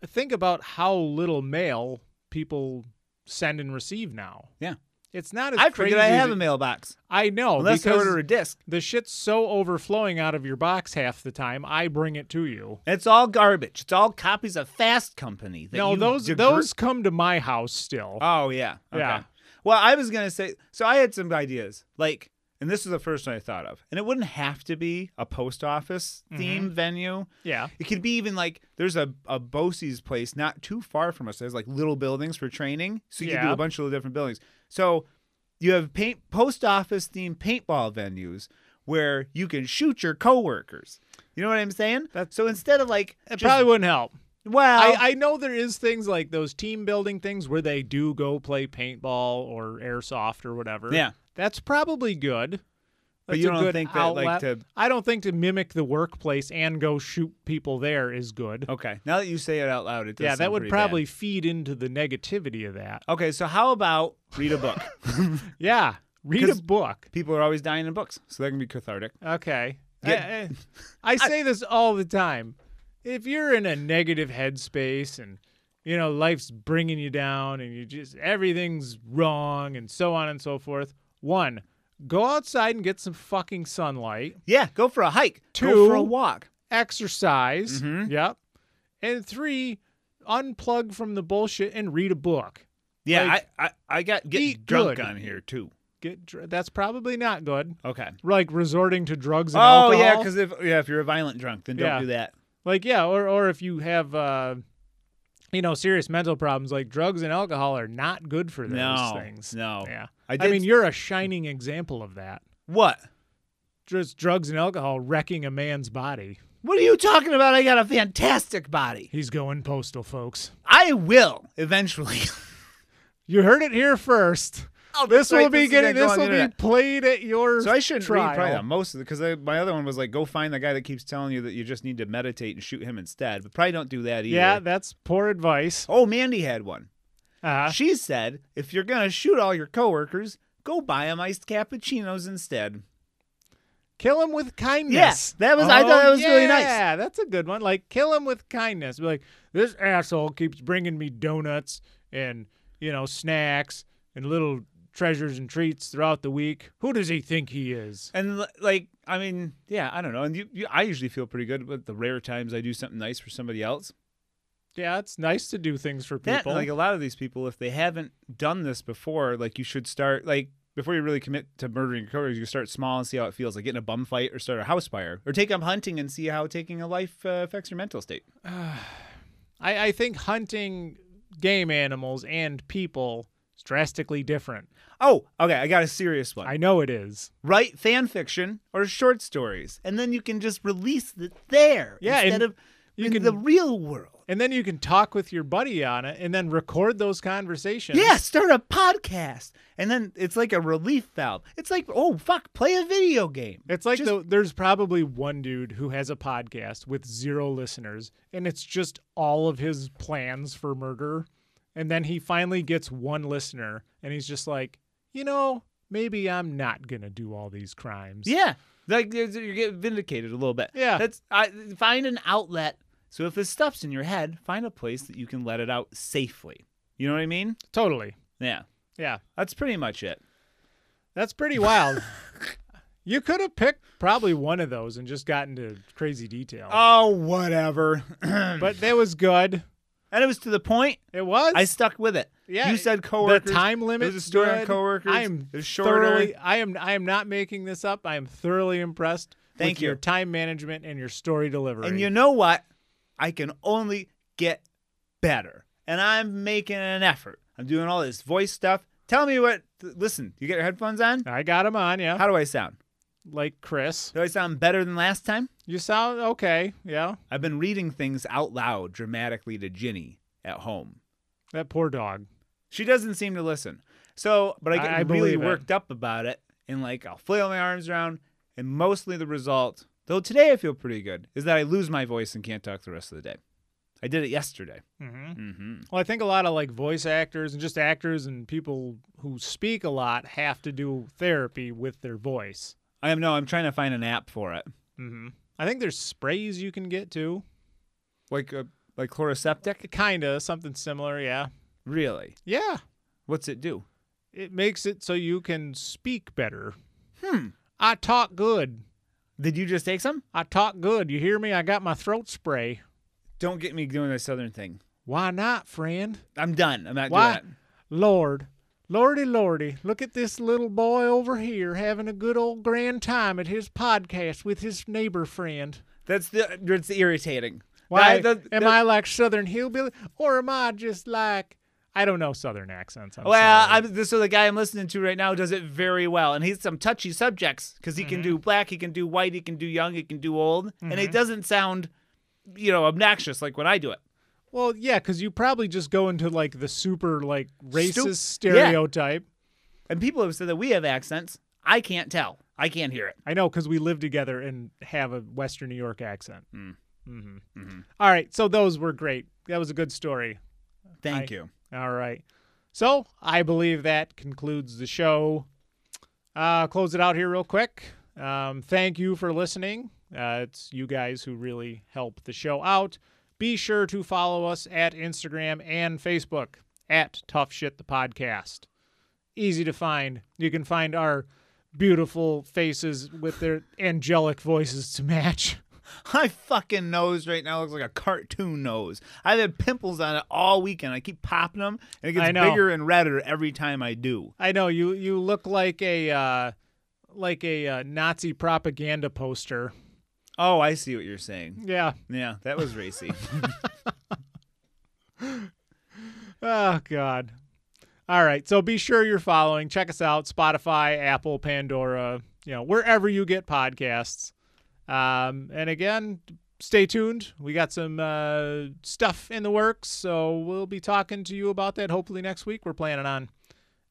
[SPEAKER 1] think about how little mail people send and receive now.
[SPEAKER 2] Yeah.
[SPEAKER 1] It's not as
[SPEAKER 2] I
[SPEAKER 1] crazy.
[SPEAKER 2] forget I have a mailbox
[SPEAKER 1] I know
[SPEAKER 2] unless I order a disc.
[SPEAKER 1] the shit's so overflowing out of your box half the time. I bring it to you.
[SPEAKER 2] It's all garbage. It's all copies of Fast Company. That
[SPEAKER 1] No, those those come to my house still.
[SPEAKER 2] Oh yeah. Okay.
[SPEAKER 1] Yeah.
[SPEAKER 2] Well, I was gonna say. So I had some ideas, like, and this is the first one I thought of, and it wouldn't have to be a post office
[SPEAKER 1] Mm-hmm.
[SPEAKER 2] theme venue.
[SPEAKER 1] yeah.
[SPEAKER 2] It could be even like there's a a Bosie's place not too far from us. There's like little buildings for training, so you can do a bunch of little different buildings. So you have paint post office themed paintball venues where you can shoot your coworkers. You know what I'm saying?
[SPEAKER 1] That's-
[SPEAKER 2] so instead of like
[SPEAKER 1] It
[SPEAKER 2] just-
[SPEAKER 1] probably wouldn't help.
[SPEAKER 2] well,
[SPEAKER 1] I, I know there is things like those team building things where they do go play paintball or airsoft or whatever.
[SPEAKER 2] Yeah.
[SPEAKER 1] That's probably good.
[SPEAKER 2] But you don't
[SPEAKER 1] good
[SPEAKER 2] think that, like, to-
[SPEAKER 1] I don't think to mimic the workplace and go shoot people there is good.
[SPEAKER 2] okay. Now that you say it out loud, it does
[SPEAKER 1] yeah, that would
[SPEAKER 2] pretty bad.
[SPEAKER 1] probably feed into the negativity of that.
[SPEAKER 2] Okay, so how about read a book?
[SPEAKER 1] Yeah. Read a book.
[SPEAKER 2] People are always dying in books, so that can be cathartic.
[SPEAKER 1] Okay.
[SPEAKER 2] Get-
[SPEAKER 1] I, I- I say this all the time. If you're in a negative headspace and you know life's bringing you down and you just everything's wrong and so on and so forth, one, go outside and get some fucking sunlight.
[SPEAKER 2] Yeah, go for a hike. go
[SPEAKER 1] Two.
[SPEAKER 2] for a walk.
[SPEAKER 1] Exercise.
[SPEAKER 2] Mhm.
[SPEAKER 1] Yep. And three, unplug from the bullshit and read a book.
[SPEAKER 2] Yeah,
[SPEAKER 1] Like,
[SPEAKER 2] I, I, I got get drunk
[SPEAKER 1] good.
[SPEAKER 2] on here too.
[SPEAKER 1] Get dr- that's probably not good.
[SPEAKER 2] Okay.
[SPEAKER 1] Like resorting to drugs and
[SPEAKER 2] Oh
[SPEAKER 1] alcohol.
[SPEAKER 2] yeah, because if yeah, if you're a violent drunk, then don't
[SPEAKER 1] Yeah.
[SPEAKER 2] do that.
[SPEAKER 1] like yeah or or if you have uh you know serious mental problems like drugs and alcohol are not good for those
[SPEAKER 2] No,
[SPEAKER 1] things
[SPEAKER 2] no.
[SPEAKER 1] yeah
[SPEAKER 2] I
[SPEAKER 1] I, mean you're a shining example of that
[SPEAKER 2] What?
[SPEAKER 1] just drugs and alcohol wrecking a man's body
[SPEAKER 2] What are you talking about? I got a fantastic body.
[SPEAKER 1] he's going postal folks
[SPEAKER 2] I will eventually.
[SPEAKER 1] you heard it here first
[SPEAKER 2] oh,
[SPEAKER 1] this will be getting
[SPEAKER 2] this
[SPEAKER 1] this will be played at your
[SPEAKER 2] So I shouldn't
[SPEAKER 1] trial.
[SPEAKER 2] read probably that most of it because my other one was like, go find the guy that keeps telling you that you just need to meditate and shoot him instead. But probably don't do that either.
[SPEAKER 1] yeah that's poor advice
[SPEAKER 2] Oh, Mandy had one.
[SPEAKER 1] Uh,
[SPEAKER 2] She said, if you're gonna shoot all your coworkers, go buy them iced cappuccinos instead.
[SPEAKER 1] kill him with kindness
[SPEAKER 2] Yes, that was- I thought that was really nice.
[SPEAKER 1] yeah that's a good one like kill him with kindness be like this asshole keeps bringing me donuts and you know snacks and little treasures and treats throughout the week who does he think he is
[SPEAKER 2] And like, I mean, yeah, I don't know. And you, you, I usually feel pretty good with the rare times I do something nice for somebody else.
[SPEAKER 1] Yeah it's nice to do things for people
[SPEAKER 2] like a lot of these people, if they haven't done this before, like you should start like before you really commit to murdering your coworkers, you start small and see how it feels, like getting a bum fight or start a house fire, or take up hunting and see how taking a life uh, affects your mental state.
[SPEAKER 1] I, I think hunting game animals and people is drastically different
[SPEAKER 2] Oh, okay, I got a serious one.
[SPEAKER 1] i know it is
[SPEAKER 2] Write fan fiction or short stories, and then you can just release it there
[SPEAKER 1] Yeah,
[SPEAKER 2] instead
[SPEAKER 1] and
[SPEAKER 2] of
[SPEAKER 1] you
[SPEAKER 2] in
[SPEAKER 1] can-
[SPEAKER 2] the real world.
[SPEAKER 1] and then you can talk with your buddy on it and then record those conversations
[SPEAKER 2] Yeah, start a podcast, and then it's like a relief valve. It's like, oh fuck, play a video game.
[SPEAKER 1] It's like
[SPEAKER 2] Just-
[SPEAKER 1] the, there's probably one dude who has a podcast with zero listeners, and it's just all of his plans for murder. And then he finally gets one listener, and he's just like, you know, maybe I'm not gonna do all these crimes.
[SPEAKER 2] Yeah, like you're getting vindicated a little bit.
[SPEAKER 1] Yeah.
[SPEAKER 2] that's I find an outlet. So if this stuff's in your head, find a place that you can let it out safely. You know what I mean?
[SPEAKER 1] totally.
[SPEAKER 2] Yeah,
[SPEAKER 1] Yeah,
[SPEAKER 2] that's pretty much it.
[SPEAKER 1] that's pretty wild. You could have picked probably one of those and just gotten to crazy detail.
[SPEAKER 2] Oh, whatever.
[SPEAKER 1] but that was good.
[SPEAKER 2] and it was to the point.
[SPEAKER 1] It was.
[SPEAKER 2] I stuck with it.
[SPEAKER 1] yeah.
[SPEAKER 2] you said coworkers.
[SPEAKER 1] the time limit.
[SPEAKER 2] It was a story on coworkers.
[SPEAKER 1] I am
[SPEAKER 2] It was shorter.
[SPEAKER 1] thoroughly. I am. I am not making this up. I am thoroughly impressed.
[SPEAKER 2] Thank
[SPEAKER 1] with
[SPEAKER 2] you.
[SPEAKER 1] your time management and your story delivery.
[SPEAKER 2] And you know what? I can only get better. And I'm making an effort. I'm doing all this voice stuff. Tell me what. Listen, you get your headphones on?
[SPEAKER 1] I got them on. Yeah.
[SPEAKER 2] How do I sound?
[SPEAKER 1] like Chris.
[SPEAKER 2] Do I sound better than last time?
[SPEAKER 1] You sound okay. Yeah.
[SPEAKER 2] I've been reading things out loud dramatically to Ginny at home.
[SPEAKER 1] That poor dog.
[SPEAKER 2] She doesn't seem to listen. So, but I get
[SPEAKER 1] I-
[SPEAKER 2] really
[SPEAKER 1] believe it.
[SPEAKER 2] worked up about it, and like I'll flail my arms around, and mostly the result, though today I feel pretty good, is that I lose my voice and can't talk the rest of the day. I did it yesterday.
[SPEAKER 1] hmm
[SPEAKER 2] Mm-hmm.
[SPEAKER 1] Well, I think a lot of like voice actors and just actors and people who speak a lot have to do therapy with their voice.
[SPEAKER 2] I am no. I'm trying to find an app for it,
[SPEAKER 1] hmm I think there's sprays you can get too.
[SPEAKER 2] like uh, like Chloraseptic.
[SPEAKER 1] Kinda something similar. Yeah.
[SPEAKER 2] Really?
[SPEAKER 1] Yeah.
[SPEAKER 2] What's it do?
[SPEAKER 1] It makes it so you can speak better.
[SPEAKER 2] Hmm.
[SPEAKER 1] I talk good.
[SPEAKER 2] Did you just take some?
[SPEAKER 1] I talk good. You hear me? I got my throat spray.
[SPEAKER 2] Don't get me doing the southern thing.
[SPEAKER 1] Why not, friend?
[SPEAKER 2] I'm done. I'm not
[SPEAKER 1] Why?
[SPEAKER 2] doing it.
[SPEAKER 1] Lord, lordy, lordy, look at this little boy over here having a good old grand time at his podcast with his neighbor friend.
[SPEAKER 2] That's the. It's irritating.
[SPEAKER 1] Why
[SPEAKER 2] That- that-
[SPEAKER 1] am
[SPEAKER 2] that-
[SPEAKER 1] I like Southern hillbilly, or am I just like I don't know Southern accents? I'm
[SPEAKER 2] Well,
[SPEAKER 1] sorry.
[SPEAKER 2] I'm, this so the guy I'm listening to right now does it very well, and he's some touchy subjects because he can
[SPEAKER 1] Mm-hmm.
[SPEAKER 2] do black, he can do white, he can do young, he can do old, and
[SPEAKER 1] Mm-hmm.
[SPEAKER 2] it doesn't sound, you know, obnoxious like when I do it.
[SPEAKER 1] well, yeah, because you probably just go into like the super like racist
[SPEAKER 2] yeah.
[SPEAKER 1] stereotype.
[SPEAKER 2] And people have said that we have accents. I can't tell. I can't hear it.
[SPEAKER 1] I know because we live together and have a Western New York accent.
[SPEAKER 2] Mm.
[SPEAKER 1] hmm
[SPEAKER 2] Mhm.
[SPEAKER 1] All right, so those were great. That was a good story.
[SPEAKER 2] Thank
[SPEAKER 1] I-
[SPEAKER 2] you.
[SPEAKER 1] All right. So I believe that concludes the show. Uh, close it out here real quick. Um, thank you for listening. Uh, it's you guys who really help the show out. Be sure to follow us at Instagram and Facebook at Tough Shit the Podcast. Easy to find. You can find our beautiful faces with their angelic voices to match.
[SPEAKER 2] My fucking nose right now looks like a cartoon nose. I've had pimples on it all weekend. I keep popping them, and it gets bigger and redder every time I do.
[SPEAKER 1] I know you. You look like a uh, like a uh, Nazi propaganda poster.
[SPEAKER 2] Oh, I see what you're saying.
[SPEAKER 1] Yeah.
[SPEAKER 2] Yeah, that was racy.
[SPEAKER 1] Oh God. All right. So be sure you're following. Check us out: Spotify, Apple, Pandora. You know, wherever you get podcasts. Um, and again, stay tuned. We got some uh, stuff in the works, so we'll be talking to you about that hopefully next week. We're planning on.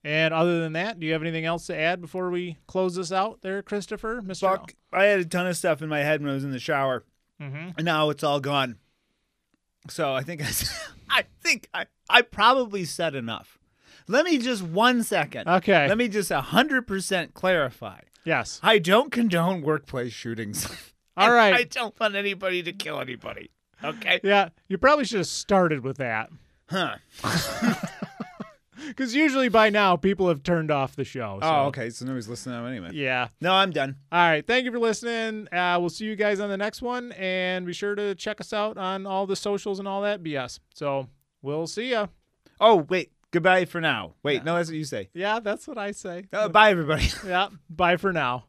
[SPEAKER 1] And other than that, do you have anything else to add before we close this out, there, Christopher, Mister?
[SPEAKER 2] Fuck, I had a ton of stuff in my head when I was in the shower.
[SPEAKER 1] Mm-hmm.
[SPEAKER 2] and now it's all gone. So I think I, I think I, I probably said enough. Let me just one second.
[SPEAKER 1] Okay.
[SPEAKER 2] Let me just hundred percent clarify.
[SPEAKER 1] Yes.
[SPEAKER 2] I don't condone workplace shootings.
[SPEAKER 1] All right.
[SPEAKER 2] I don't want anybody to kill anybody. Okay.
[SPEAKER 1] Yeah. You probably should have started with that.
[SPEAKER 2] Huh.
[SPEAKER 1] Because usually by now people have turned off the show. so-
[SPEAKER 2] Oh, okay. So nobody's listening now anyway.
[SPEAKER 1] Yeah.
[SPEAKER 2] No, I'm done.
[SPEAKER 1] All right. Thank you for listening. Uh, we'll see you guys on the next one. And be sure to check us out on all the socials and all that BS. So we'll see ya.
[SPEAKER 2] Oh, wait. Goodbye for now. Wait, yeah. no, that's what you say.
[SPEAKER 1] Yeah, that's what I say.
[SPEAKER 2] Uh, bye, everybody.
[SPEAKER 1] yeah, bye for now.